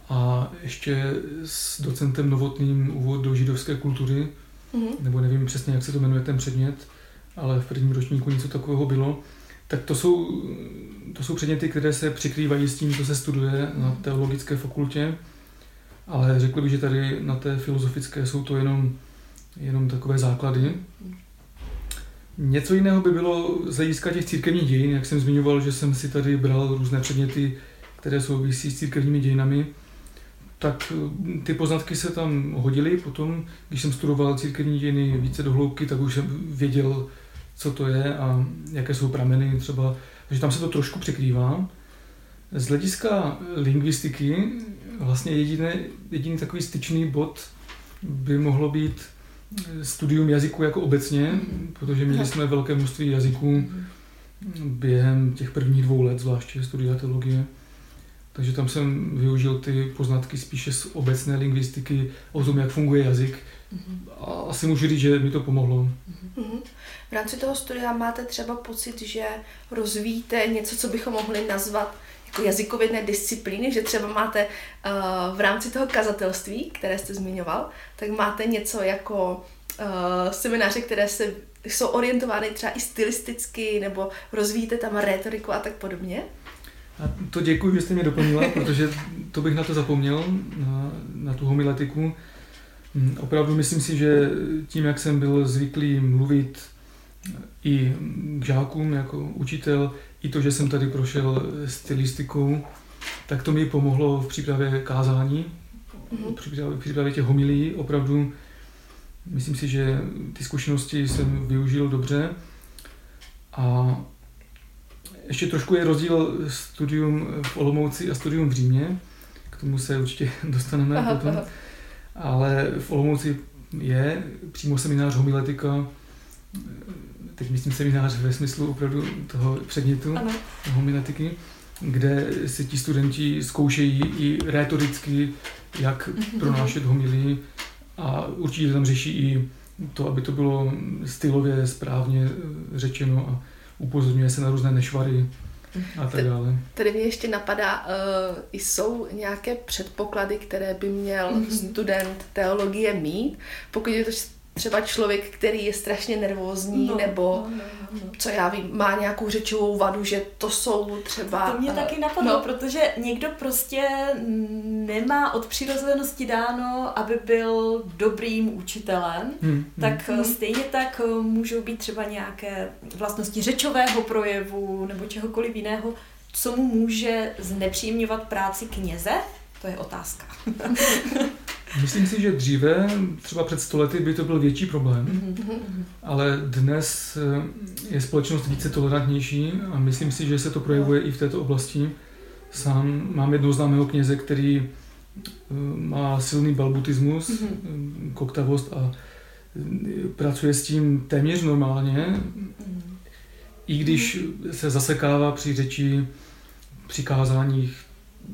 a ještě s docentem Novotným úvod do židovské kultury, mm-hmm. nebo nevím přesně, jak se to jmenuje ten předmět, ale v prvním ročníku něco takového bylo. Tak to jsou, to jsou předměty, které se přikrývají s tím, co se studuje na teologické fakultě, ale řekl bych, že tady na té filozofické jsou to jenom, jenom takové základy. Něco jiného by bylo z hlediska těch církevních dějin, jak jsem zmiňoval, že jsem si tady bral různé předměty, které souvisí s církevními dějinami, tak eh, ty poznatky se tam hodily. Potom, když jsem studoval církevní dějiny více do hloubky, tak už jsem věděl, co to je a jaké jsou prameny třeba. Takže tam se to trošku překrývá. Z hlediska lingvistiky vlastně jediný, jediný takový styčný bod by mohlo být studium jazyku jako obecně, protože měli jsme velké množství jazyků během těch prvních dvou let, zvláště studia teologie. Takže tam jsem využil ty poznatky spíše z obecné lingvistiky, o tom, jak funguje jazyk. A asi můžu říct, že mi to pomohlo. V rámci toho studia máte třeba pocit, že rozvíjíte něco, co bychom mohli nazvat jako jazykovědné disciplíny, že třeba máte uh, v rámci toho kazatelství, které jste zmiňoval, tak máte něco jako uh, semináře, které se, jsou orientovány třeba i stylisticky, nebo rozvíjíte tam retoriku a tak podobně? A to děkuji, že jste mě doplnila, protože to bych na to zapomněl, na, na tu homiletiku. Hm, opravdu myslím si, že tím, jak jsem byl zvyklý mluvit i k žákům jako učitel, i to, že jsem tady prošel stylistikou, tak to mi pomohlo v přípravě kázání, mm-hmm. při přípravě, přípravě těch homilí. Opravdu myslím si, že ty zkušenosti jsem využil dobře. A ještě trošku je rozdíl studium v Olomouci a studium v Římě. K tomu se určitě dostaneme aha, potom. Aha. Ale v Olomouci je přímo seminář homiletika teď myslím seminář ve smyslu opravdu toho předmětu, ano. homiletiky, kde si ti studenti zkoušejí i retoricky, jak mm-hmm. pronášet homilii a určitě tam řeší i to, aby to bylo stylově správně eh, řečeno a upozorňuje se na různé nešvary a tak dále. Tady mě ještě napadá, uh, jsou nějaké předpoklady, které by měl mm-hmm. student teologie mít, pokud je to třeba člověk, který je strašně nervózní, no, nebo no, no, no. co já vím, má nějakou řečovou vadu, že to jsou třeba... To mě uh, taky napadlo, no. protože někdo prostě nemá od přirozenosti dáno, aby byl dobrým učitelem, hmm, hmm. tak hmm. stejně tak eh, můžou být třeba nějaké vlastnosti řečového projevu nebo čehokoliv jiného, co mu může znepříjemňovat práci kněze, to je otázka. Myslím si, že dříve, třeba před stolety, by to byl větší problém, ale dnes eh, je společnost více tolerantnější a myslím si, že se to projevuje i v této oblasti. Sám mám jednoho známého kněze, který eh, má silný balbutismus, mm-hmm. koktavost a pracuje s tím téměř normálně, mm-hmm. i když se zasekává při řeči, při kázáních,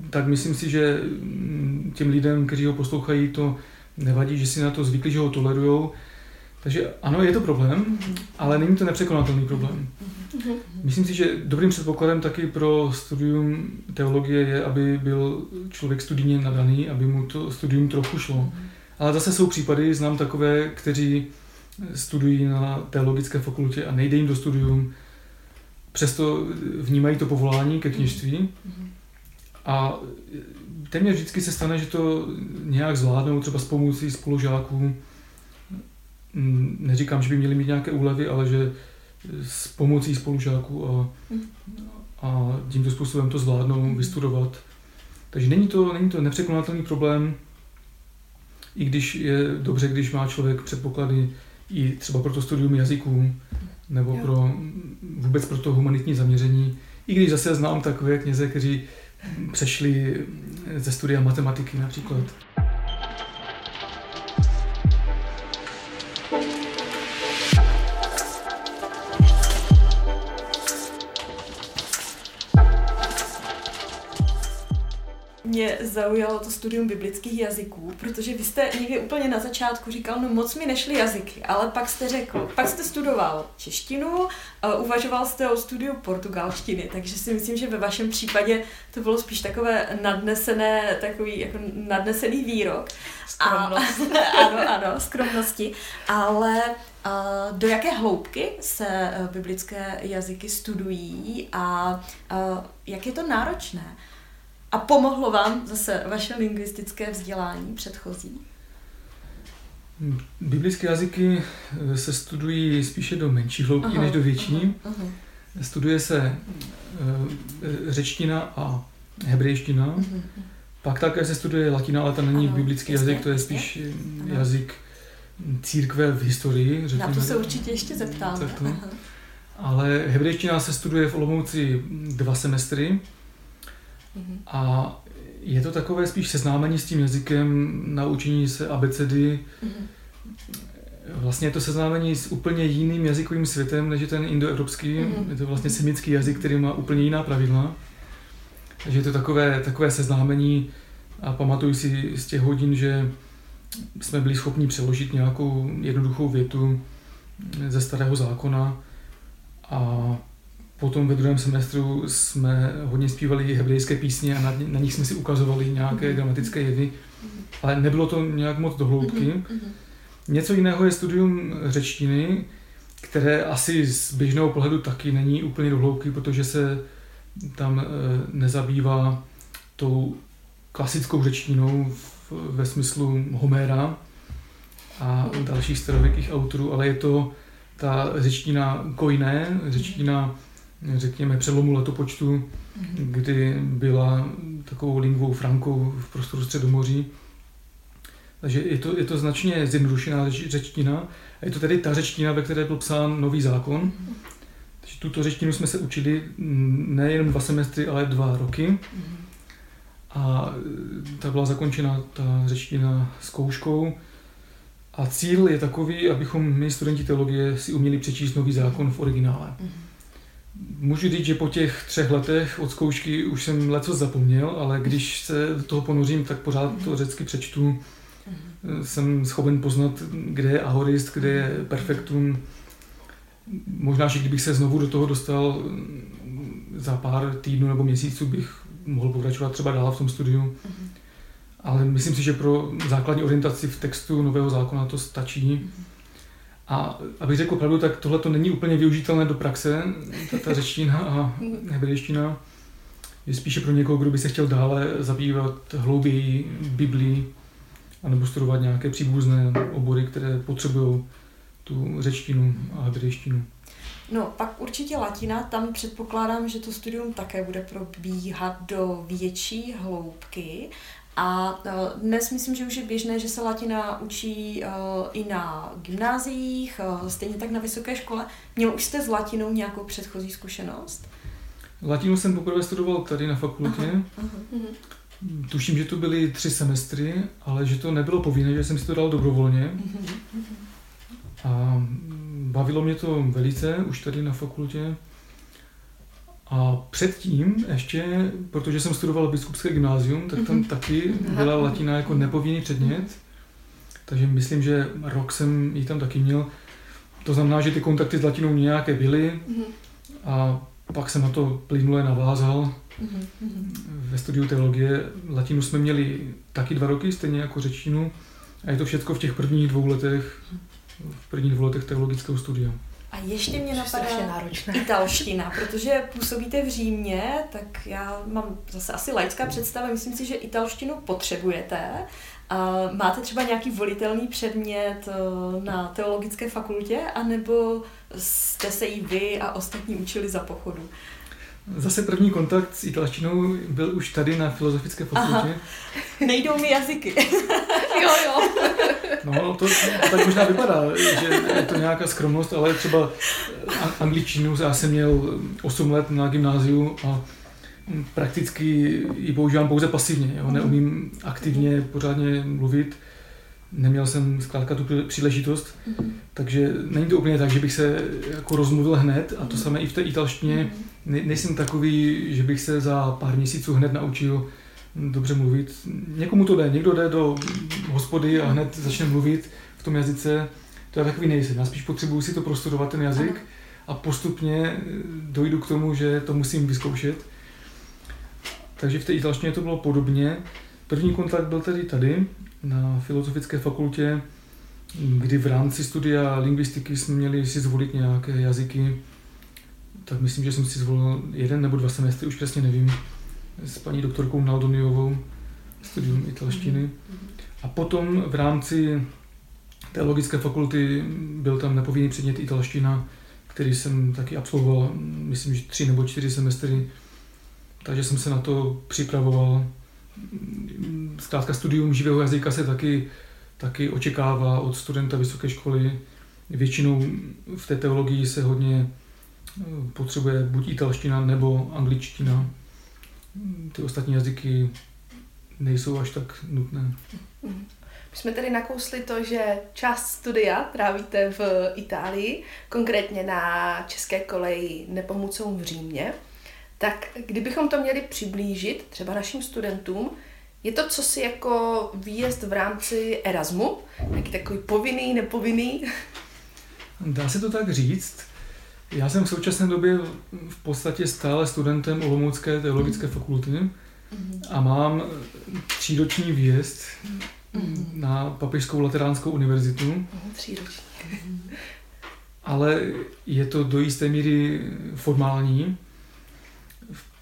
tak myslím si, že mm, těm lidem, kteří ho poslouchají, to nevadí, že si na to zvykli, že ho tolerujou. Takže ano, je to problém, ale není to nepřekonatelný problém. Myslím si, že dobrým předpokladem taky pro studium teologie je, aby byl člověk studijně nadaný, aby mu to studium trochu šlo. Ale zase jsou případy, znám takové, kteří studují na teologické fakultě a nejde jim do studium, přesto vnímají to povolání ke kněžství a téměř vždycky se stane, že to nějak zvládnou, třeba s pomocí spolužáků. Neříkám, že by měli mít nějaké úlevy, ale že s pomocí spolužáků a, a tímto způsobem to zvládnou vystudovat. Takže není to, není to nepřekonatelný problém, i když je dobře, když má člověk předpoklady i třeba pro to studium jazyků, nebo jo. pro vůbec pro to humanitní zaměření. I když zase znám takové kněze, kteří přešli ze studia matematiky například. Mě zaujalo to studium biblických jazyků, protože vy jste někdy úplně na začátku říkal, no moc mi nešly jazyky, ale pak jste řekl, pak jste studoval češtinu, uvažoval jste o studiu portugalštiny, takže si myslím, že ve vašem případě to bylo spíš takové nadnesené, takový jako nadnesený výrok. Skromnost. A, ano, ano, skromnosti. Ale do jaké hloubky se e, biblické jazyky studují a jak je to náročné? A pomohlo vám zase vaše lingvistické vzdělání předchozí? Biblické jazyky eh, se studují spíše do menší hloubky aha, než do větší. Aha, aha. Studuje se eh, řečtina a hebrejština. Aha, Pak také se studuje latina, ale to není aha, biblický jasně, jazyk, to je spíš jasně. jazyk církve v historii. Řekněme. Na to se určitě ještě zeptáme. Ale hebrejština se studuje v Olomouci dva semestry. Mm-hmm. A je to takové spíš seznámení s tím jazykem, naučení se abecedy. Mm-hmm. Vlastně je to seznámení s úplně jiným jazykovým světem, než je ten indoevropský. Mm-hmm. Je to vlastně semický jazyk, který má úplně jiná pravidla. Takže je to takové, takové seznámení a pamatuju si z těch hodin, že jsme byli schopni přeložit nějakou jednoduchou větu ze starého zákona a Potom ve druhém semestru jsme hodně zpívali hebrejské písně a na, na nich jsme si ukazovali nějaké mm-hmm. gramatické jevy, ale nebylo to nějak moc dohloubky. Mm-hmm. Něco jiného je studium řečtiny, které asi z běžného pohledu taky není úplně dohloubky, protože se tam e, nezabývá tou klasickou řečtinou ve smyslu Homéra a dalších starověkých autorů, ale je to ta řečtina kojné, řečtina řekněme, přelomu letopočtu, mm-hmm. kdy byla takovou lingvou frankou v prostoru Středomoří. Takže je to, je to značně zjednodušená řečtina. A je to tedy ta řečtina, ve které byl psán nový zákon. Mm-hmm. Takže tuto řečtinu jsme se učili nejen dva semestry, ale dva roky. Mm-hmm. A ta byla zakončena, ta řečtina, zkouškou. A cíl je takový, abychom my, studenti teologie, si uměli přečíst nový zákon v originále. Mm-hmm. Můžu říct, že po těch třech letech od zkoušky už jsem leco zapomněl, ale když se do toho ponořím, tak pořád to řecky přečtu. Jsem schopen poznat, kde je ahorist, kde je perfektum. Možná, že kdybych se znovu do toho dostal za pár týdnů nebo měsíců, bych mohl pokračovat třeba dál v tom studiu. Ale myslím si, že pro základní orientaci v textu nového zákona to stačí. A abych řekl pravdu, tak tohle to není úplně využitelné do praxe, ta, ta řečtina a hebrejština. Je spíše pro někoho, kdo by se chtěl dále zabývat hlouběji Biblii, anebo studovat nějaké příbuzné obory, které potřebují tu řečtinu a hebrejštinu. No, pak určitě latina, tam předpokládám, že to studium také bude probíhat do větší hloubky a e, dnes myslím, že už je běžné, že se latina učí e, i na gymnáziích, e, stejně tak na vysoké škole. Měl už jste s latinou nějakou předchozí zkušenost? Latinu jsem poprvé studoval tady na fakultě. Aha, aha. Mhm. Tuším, že to byly tři semestry, ale že to nebylo povinné, že jsem si to dal dobrovolně. Mhm, mhm. A bavilo mě to velice už tady na fakultě. A předtím ještě, protože jsem studoval biskupské gymnázium, tak tam mm-hmm. taky byla latina jako nepovinný předmět. Takže myslím, že rok jsem ji tam taky měl. To znamená, že ty kontakty s latinou nějaké byly mm-hmm. a pak jsem na to plynule navázal. Mm-hmm. Ve studiu teologie latinu jsme měli taky dva roky, stejně jako řečtinu. A je to všechno v těch prvních dvou letech, v prvních dvou letech teologického studia. A ještě mě napadá italština, protože působíte v Římě, tak já mám zase asi laická představa, myslím si, že italštinu potřebujete. A máte třeba nějaký volitelný předmět eh, na teologické fakultě, anebo jste se jí vy a ostatní učili za pochodu? Zase první kontakt s italštinou byl už tady na Filozofické fakultě. Nejdou mi jazyky. jo, jo. No, to, to tak možná vypadá, že je to nějaká skromnost, ale třeba angličtinu já jsem měl 8 let na gymnáziu a prakticky ji používám pouze pasivně. Jo? Neumím aktivně pořádně mluvit. Neměl jsem zkrátka tu příležitost, mm-hmm. takže není to úplně tak, že bych se jako rozmluvil hned a to samé i v té italštině. Mm-hmm. Ne, nejsem takový, že bych se za pár měsíců hned naučil dobře mluvit. Někomu to jde, někdo jde do hospody a hned začne mluvit v tom jazyce. To je takový nejsem. Já spíš potřebuji si to prostudovat, ten jazyk, a postupně dojdu k tomu, že to musím vyzkoušet. Takže v té italštině to bylo podobně. První kontakt byl tedy tady, na Filozofické fakultě, kdy v rámci studia lingvistiky jsme měli si zvolit nějaké jazyky. Tak myslím, že jsem si zvolil jeden nebo dva semestry, už přesně nevím, s paní doktorkou Naldoniovou, studium italštiny. A potom v rámci teologické fakulty byl tam nepovinný předmět italština, který jsem taky absolvoval, myslím, že tři nebo čtyři semestry takže jsem se na to připravoval. Zkrátka studium živého jazyka se taky, taky očekává od studenta vysoké školy. Většinou v té teologii se hodně potřebuje buď italština nebo angličtina. Ty ostatní jazyky nejsou až tak nutné. My jsme tady nakousli to, že část studia trávíte v Itálii, konkrétně na české koleji Nepomucou v Římě. Tak kdybychom to měli přiblížit třeba našim studentům, je to co si jako výjezd v rámci Erasmu? Jaký takový povinný, nepovinný? Dá se to tak říct. Já jsem v současné době v podstatě stále studentem Olomoucké teologické fakulty mm-hmm. a mám tříroční výjezd mm-hmm. na Papežskou lateránskou univerzitu. Tříroční. Ale je to do jisté míry formální,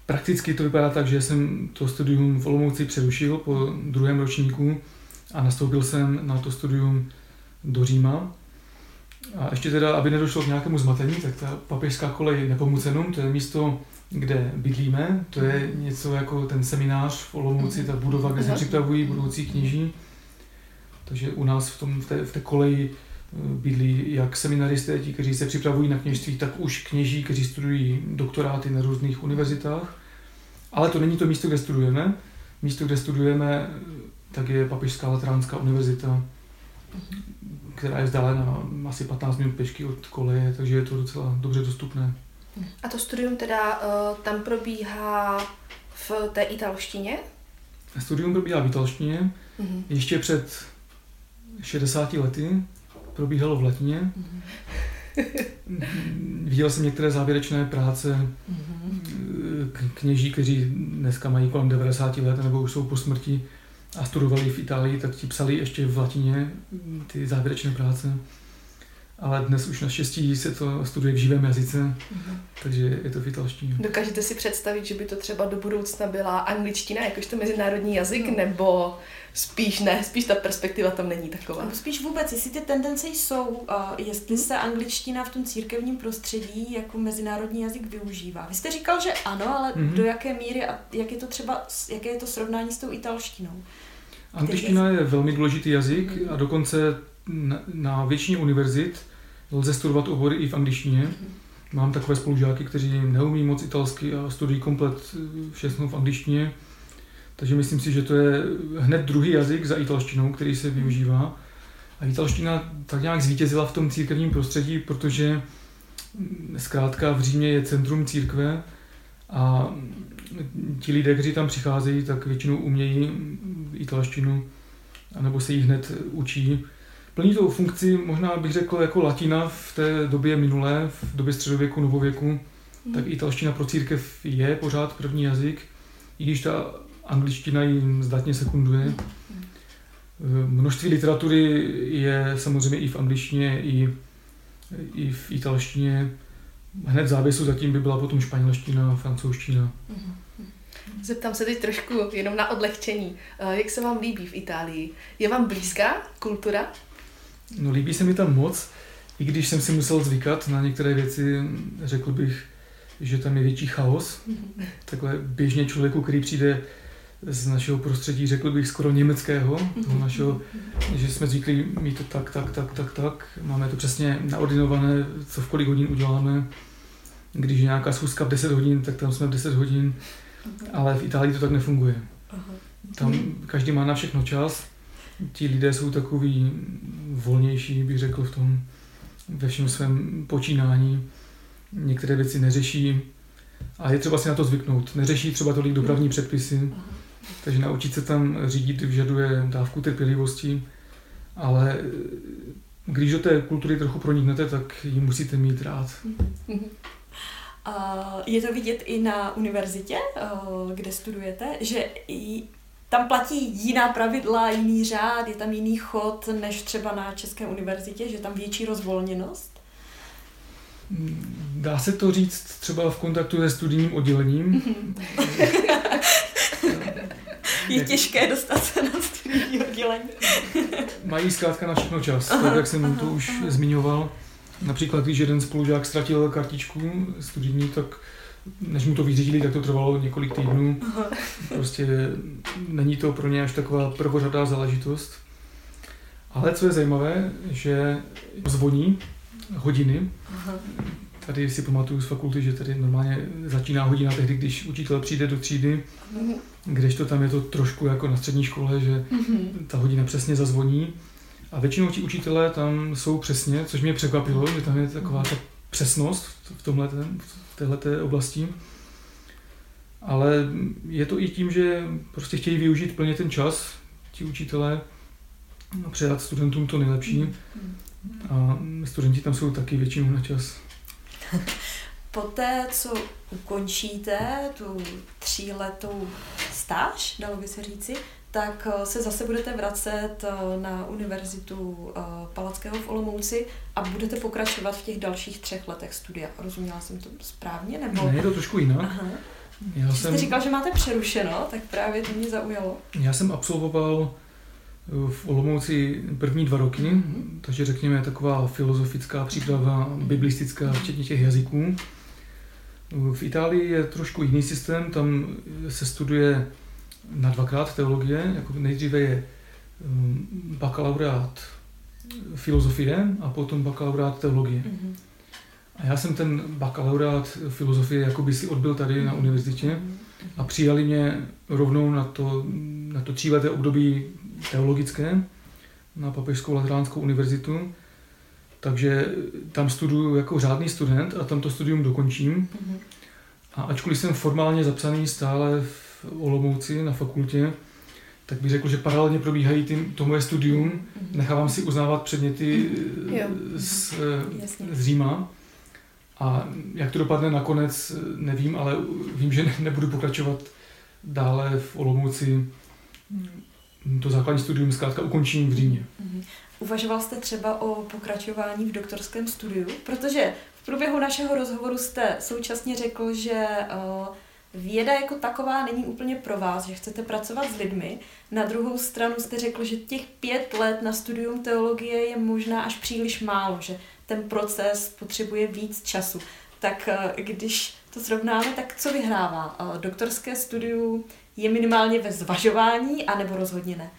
Prakticky to vypadá tak, že jsem to studium v Olomouci přerušil po druhém ročníku a nastoupil jsem na to studium do Říma. A ještě teda, aby nedošlo k nějakému zmatení, tak ta papežská kolej Nepomucenum, to je místo, kde bydlíme, to je něco jako ten seminář v Olomouci, ta budova, kde se připravují budoucí kněží. Takže u nás v, tom, v, té, v té koleji eh, bydlí jak seminaristé, ti, kteří se připravují na kněžství, tak už kněží, kteří studují doktoráty na různých univerzitách. Ale to není to místo, kde studujeme. Místo, kde studujeme, tak je Papežská Lateránská univerzita, která je vzdálená asi 15 minut pěšky od koleje, takže je to docela dobře dostupné. A to studium teda uh, tam probíhá v té italštině? Studium probíhá v italštině. Uh-huh. Ještě před 60 lety probíhalo v latině. Uh-huh. Viděl jsem některé závěrečné práce mm-hmm. kněží, kteří dneska mají kolem 90 let nebo už jsou po smrti a studovali v Itálii, tak ti psali ještě v latině ty závěrečné práce ale dnes už naštěstí se to studuje v živém jazyce, mm-hmm. takže je to v italštině. Dokážete si představit, že by to třeba do budoucna byla angličtina, jakožto mezinárodní jazyk, no. nebo spíš ne, spíš ta perspektiva tam není taková? No, spíš vůbec, jestli ty tendence jsou, uh, jestli mm. se angličtina v tom církevním prostředí jako mezinárodní jazyk využívá. Vy jste říkal, že ano, ale mm-hmm. do jaké míry a jak je to třeba, jaké je to srovnání s tou italštinou? Angličtina je velmi důležitý jazyk mm-hmm. a dokonce na, většině univerzit lze studovat obory i v angličtině. Mám takové spolužáky, kteří neumí moc italsky a studují komplet všechno v angličtině. Takže myslím si, že to je hned druhý jazyk za italštinou, který se využívá. A italština tak nějak zvítězila v tom církevním prostředí, protože zkrátka v Římě je centrum církve a ti lidé, kteří tam přicházejí, tak většinou umějí italštinu, anebo se ji hned učí plní tou funkci, možná bych řekl, jako latina v té době minulé, v době středověku, novověku, mm. tak italština pro církev je pořád první jazyk, i když ta angličtina jim zdatně sekunduje. Mm. Množství literatury je samozřejmě i v angličtině, i i v italštině. Hned v závěsu zatím by byla potom španělština, francouzština. Zeptám se teď trošku jenom na odlehčení. Eh, jak se vám líbí v Itálii? Je vám blízká kultura? No líbí se mi tam moc, i když jsem si musel zvykat na některé věci, řekl bych, že tam je větší chaos. Takhle běžně člověku, který přijde z našeho prostředí, řekl bych skoro německého, toho našeho, že jsme zvyklí mít to tak, tak, tak, tak, tak. Máme to přesně naordinované, co v kolik hodin uděláme. Když je nějaká schůzka v 10 hodin, tak tam jsme v 10 hodin. Ale v Itálii to tak nefunguje. Tam každý má na všechno čas. Ti lidé jsou takový volnější, bych řekl, v tom ve všem svém počínání. Některé věci neřeší a je třeba si na to zvyknout. Neřeší třeba tolik dopravní předpisy, takže naučit se tam řídit vyžaduje dávku trpělivosti, ale když do té kultury trochu proniknete, tak ji musíte mít rád. Je to vidět i na univerzitě, kde studujete, že tam platí jiná pravidla, jiný řád, je tam jiný chod než třeba na České univerzitě, že tam větší rozvolněnost? Dá se to říct třeba v kontaktu se studijním oddělením. je těžké dostat se na studijní oddělení. Mají zkrátka na všechno čas, tak jak jsem aha, to už aha. zmiňoval. Například, když jeden spolužák ztratil kartičku studijní, tak než mu to vyřídili, tak to trvalo několik týdnů. Prostě není to pro ně až taková prvořadá záležitost. Ale co je zajímavé, že zvoní hodiny. Tady si pamatuju z fakulty, že tady normálně začíná hodina tehdy, když učitel přijde do třídy, kdežto tam je to trošku jako na střední škole, že uh-huh. ta hodina přesně zazvoní. A většinou ti učitelé tam jsou přesně, což mě překvapilo, že tam je taková ta přesnost v, tomhle, této oblasti. Ale je to i tím, že prostě chtějí využít plně ten čas, ti učitelé, a předat studentům to nejlepší. A studenti tam jsou taky většinou na čas. Poté, co ukončíte tu tříletou stáž, dalo by se říci, tak eh, se zase budete vracet eh, na univerzitu eh, Palackého v Olomouci a budete pokračovat v těch dalších třech letech studia. Rozuměla jsem to správně? Nebo... Ne, je to trošku jinak. Aha. Já jsem... Jste říkal, že máte přerušeno, tak právě to mě zaujalo. Já jsem absolvoval v Olomouci první dva roky, mm-hmm. takže řekněme taková filozofická příprava, biblistická, včetně těch jazyků. V Itálii je trošku jiný systém, tam se studuje na dvakrát teologie, jako nejdříve je um, bakalaureát filozofie a potom bakalaureát teologie. Mm-hmm. A já jsem ten bakalaureát filozofie jako by si odbil tady na univerzitě a přijali mě rovnou na to, na to tříleté období teologické na Papežskou Lateránskou univerzitu. Takže tam studuju jako řádný student a tam to studium dokončím. A ačkoliv jsem formálně zapsaný stále v Olomouci na fakultě, tak bych řekl, že paralelně probíhají tím, to moje studium. Mhm. Nechávám si uznávat předměty z, z Říma. A jak to dopadne nakonec, nevím, ale vím, že nebudu pokračovat dále v Olomouci. To základní studium zkrátka ukončím v Římě. Mhm. Uvažoval jste třeba o pokračování v doktorském studiu? Protože v průběhu našeho rozhovoru jste současně řekl, že uh, věda jako taková není úplně pro vás, že chcete pracovat s lidmi. Na druhou stranu jste řekl, že těch pět let na studium teologie je možná až příliš málo, že ten proces potřebuje víc času. Tak eh, když to srovnáme, tak co vyhrává? Eh, doktorské studium je minimálně ve zvažování, anebo rozhodně ne?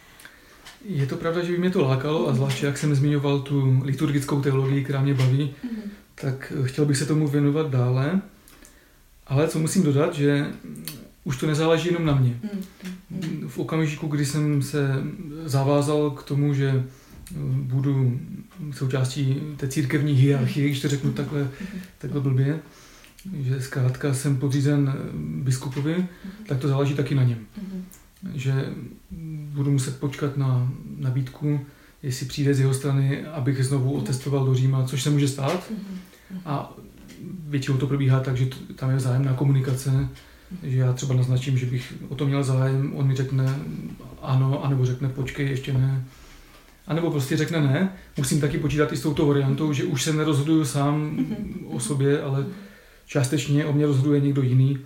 Je to pravda, že by mě to lákalo a zvláště jak jsem zmiňoval tu liturgickou teologii, která mě baví, mm-hmm. tak eh, chtěl bych se tomu věnovat dále. Ale co musím dodat, že už to nezáleží jenom na mě. Mm-hmm. V okamžiku, kdy jsem se zavázal k tomu, že budu součástí té církevní hierarchie, když to řeknu takhle, takhle blbě, že zkrátka jsem podřízen biskupovi, tak to záleží taky na něm. Že budu muset počkat na nabídku, jestli přijde z jeho strany, abych znovu otestoval do Říma, což se může stát. A většinou to probíhá tak, že tam je vzájemná komunikace, že já třeba naznačím, že bych o to měl zájem, on mi řekne ano, anebo řekne počkej, ještě ne anebo prostě řekne ne, musím taky počítat i s touto variantou, že už se nerozhoduju sám o sobě, ale částečně o mě rozhoduje někdo jiný.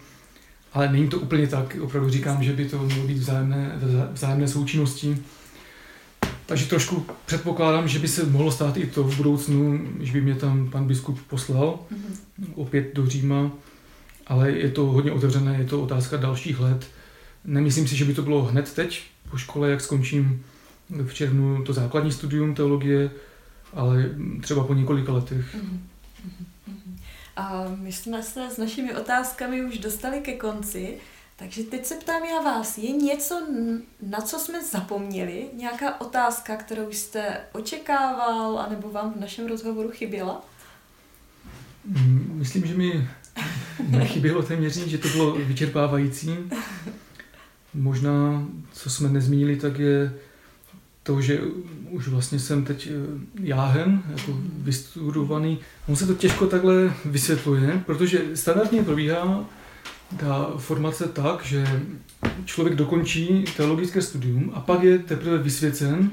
Ale není to úplně tak, opravdu říkám, že by to mělo být vzájemné, vzájemné součinnosti. Takže trošku předpokládám, že by se mohlo stát i to v budoucnu, že by mě tam pan biskup poslal opět do Říma, ale je to hodně otevřené, je to otázka dalších let. Nemyslím si, že by to bylo hned teď po škole, jak skončím v červnu to základní studium teologie, ale třeba po několika letech. A my jsme se s našimi otázkami už dostali ke konci, takže teď se ptám já vás, je něco, na co jsme zapomněli? Nějaká otázka, kterou jste očekával, anebo vám v našem rozhovoru chyběla? Mm, myslím, že mi nechybělo téměř že to bylo vyčerpávající. Možná, co jsme nezmínili, tak je to, že už vlastně jsem teď eh, jáhen, jako vystudovaný. On se to těžko takhle vysvětluje, protože standardně probíhá ta formace tak, že člověk dokončí teologické studium a pak je teprve vysvěcen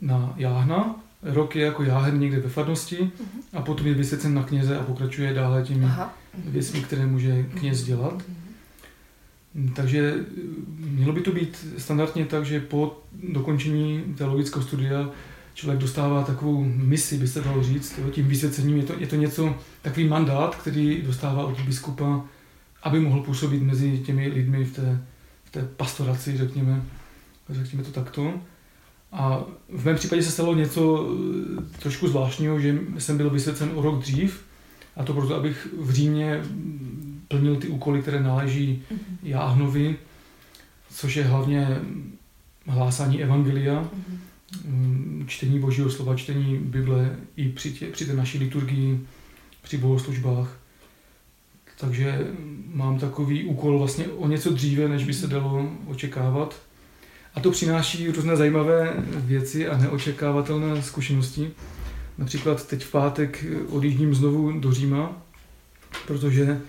na jáhna, rok je jako jáhen někde ve farnosti a potom je vysvěcen na kněze a pokračuje dále těmi věcmi, které může kněz dělat. Takže mělo by to být standardně tak, že po dokončení teologického studia člověk dostává takovou misi, by se dalo říct, tím vysvěcením. Je to, je to něco, takový mandát, který dostává od biskupa, aby mohl působit mezi těmi lidmi v té, v té pastoraci, řekněme, řekněme to takto. A v mém případě se stalo něco eh, trošku zvláštního, že jsem byl vysvěcen o rok dřív, a to proto, abych v Římě plnil ty úkoly, které náleží mm-hmm. Jáhnovi, což je hlavně hlásání evangelia, mm-hmm. čtení božího slova, čtení Bible i při, tě, při té naší liturgii, při bohoslužbách. Takže mám takový úkol vlastně o něco dříve, než by se dalo očekávat. A to přináší různé zajímavé věci a neočekávatelné zkušenosti. Například teď v pátek odjíždím znovu do Říma, protože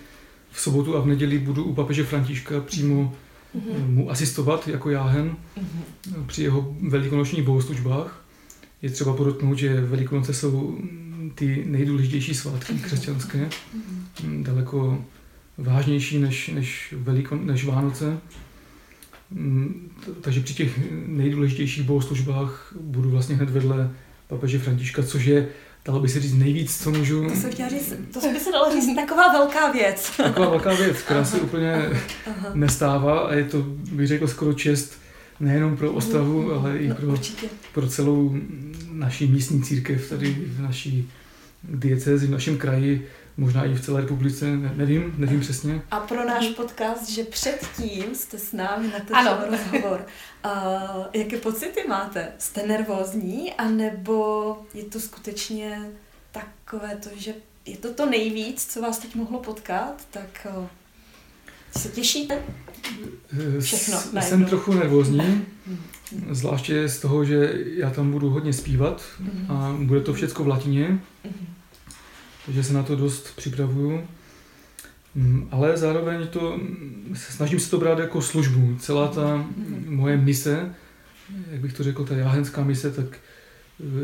v sobotu a v neděli budu u papeže Františka přímo mm-hmm. mu asistovat jako jáhen mm-hmm. při jeho velikonočních bohoslužbách. Je třeba podotknout, že velikonoce jsou ty nejdůležitější svátky křesťanské, mm-hmm. daleko vážnější než, než, veliko, než Vánoce. Mm, takže při těch nejdůležitějších bohoslužbách budu vlastně hned vedle papeže Františka, což je dalo by se říct nejvíc, co můžu... To se chtěla říct, to by se dalo říct taková velká věc. Taková velká věc, která se úplně aha. nestává a je to, bych řekl, skoro čest nejenom pro Ostravu, mm, ale i no, pro, pro celou naší místní církev tady v naší diecezi, v našem kraji, možná i v celé republice, ne, nevím, nevím přesně. A pro náš podcast, že předtím jste s námi natočil rozhovor. Uh, jaké pocity máte? Jste nervózní, anebo je to skutečně takové to, že je to to nejvíc, co vás teď mohlo potkat, tak uh, se těšíte? Všechno najednou. Jsem trochu nervózní, zvláště z toho, že já tam budu hodně zpívat a bude to všechno v latině takže se na to dost připravuju. Mm, ale zároveň to, snažím se to brát jako službu. Celá ta moje mise, jak bych to řekl, ta jáhenská mise, tak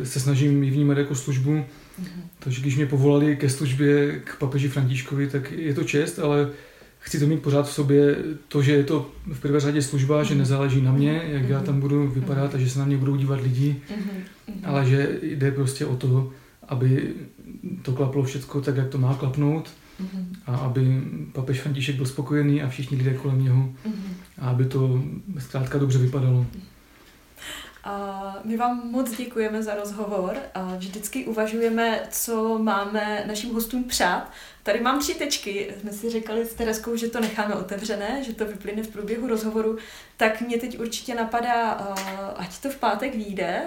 eh, se snažím ji vnímat jako službu. Takže když mě povolali ke službě k papeži Františkovi, tak je to čest, ale chci to mít pořád v sobě, to, že je to v prvé řadě služba, že nezáleží na mě, jak já tam budu vypadat a že se na mě budou dívat lidi, ale že jde prostě o to, aby to klaplo všechno tak, jak to má klapnout mm-hmm. a aby papež František byl spokojený a všichni lidé kolem něho mm-hmm. a aby to zkrátka dobře vypadalo. A my vám moc děkujeme za rozhovor a vždycky uvažujeme, co máme našim hostům přát. Tady mám tři tečky. Jsme si říkali s Tereskou, že to necháme otevřené, že to vyplyne v průběhu rozhovoru. Tak mě teď určitě napadá, ať to v pátek vyjde.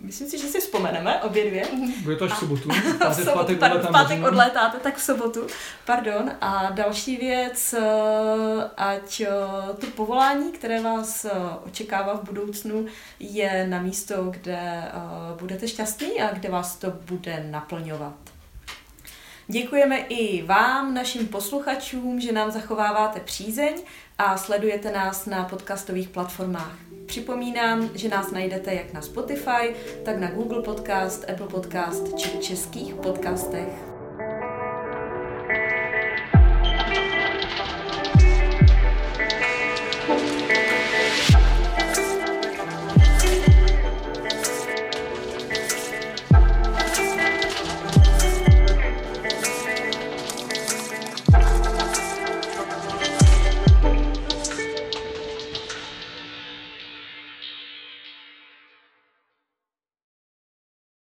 Myslím si, že si vzpomeneme obě dvě. Bude to až v sobotu. V pátek, pátek, pardon, v pátek odlétáte, tak v sobotu. Pardon. A další věc, ať to povolání, které vás očekává v budoucnu, je na místo, kde budete šťastní a kde vás to bude naplňovat. Děkujeme i vám, našim posluchačům, že nám zachováváte přízeň a sledujete nás na podcastových platformách. Připomínám, že nás najdete jak na Spotify, tak na Google Podcast, Apple Podcast či českých podcastech.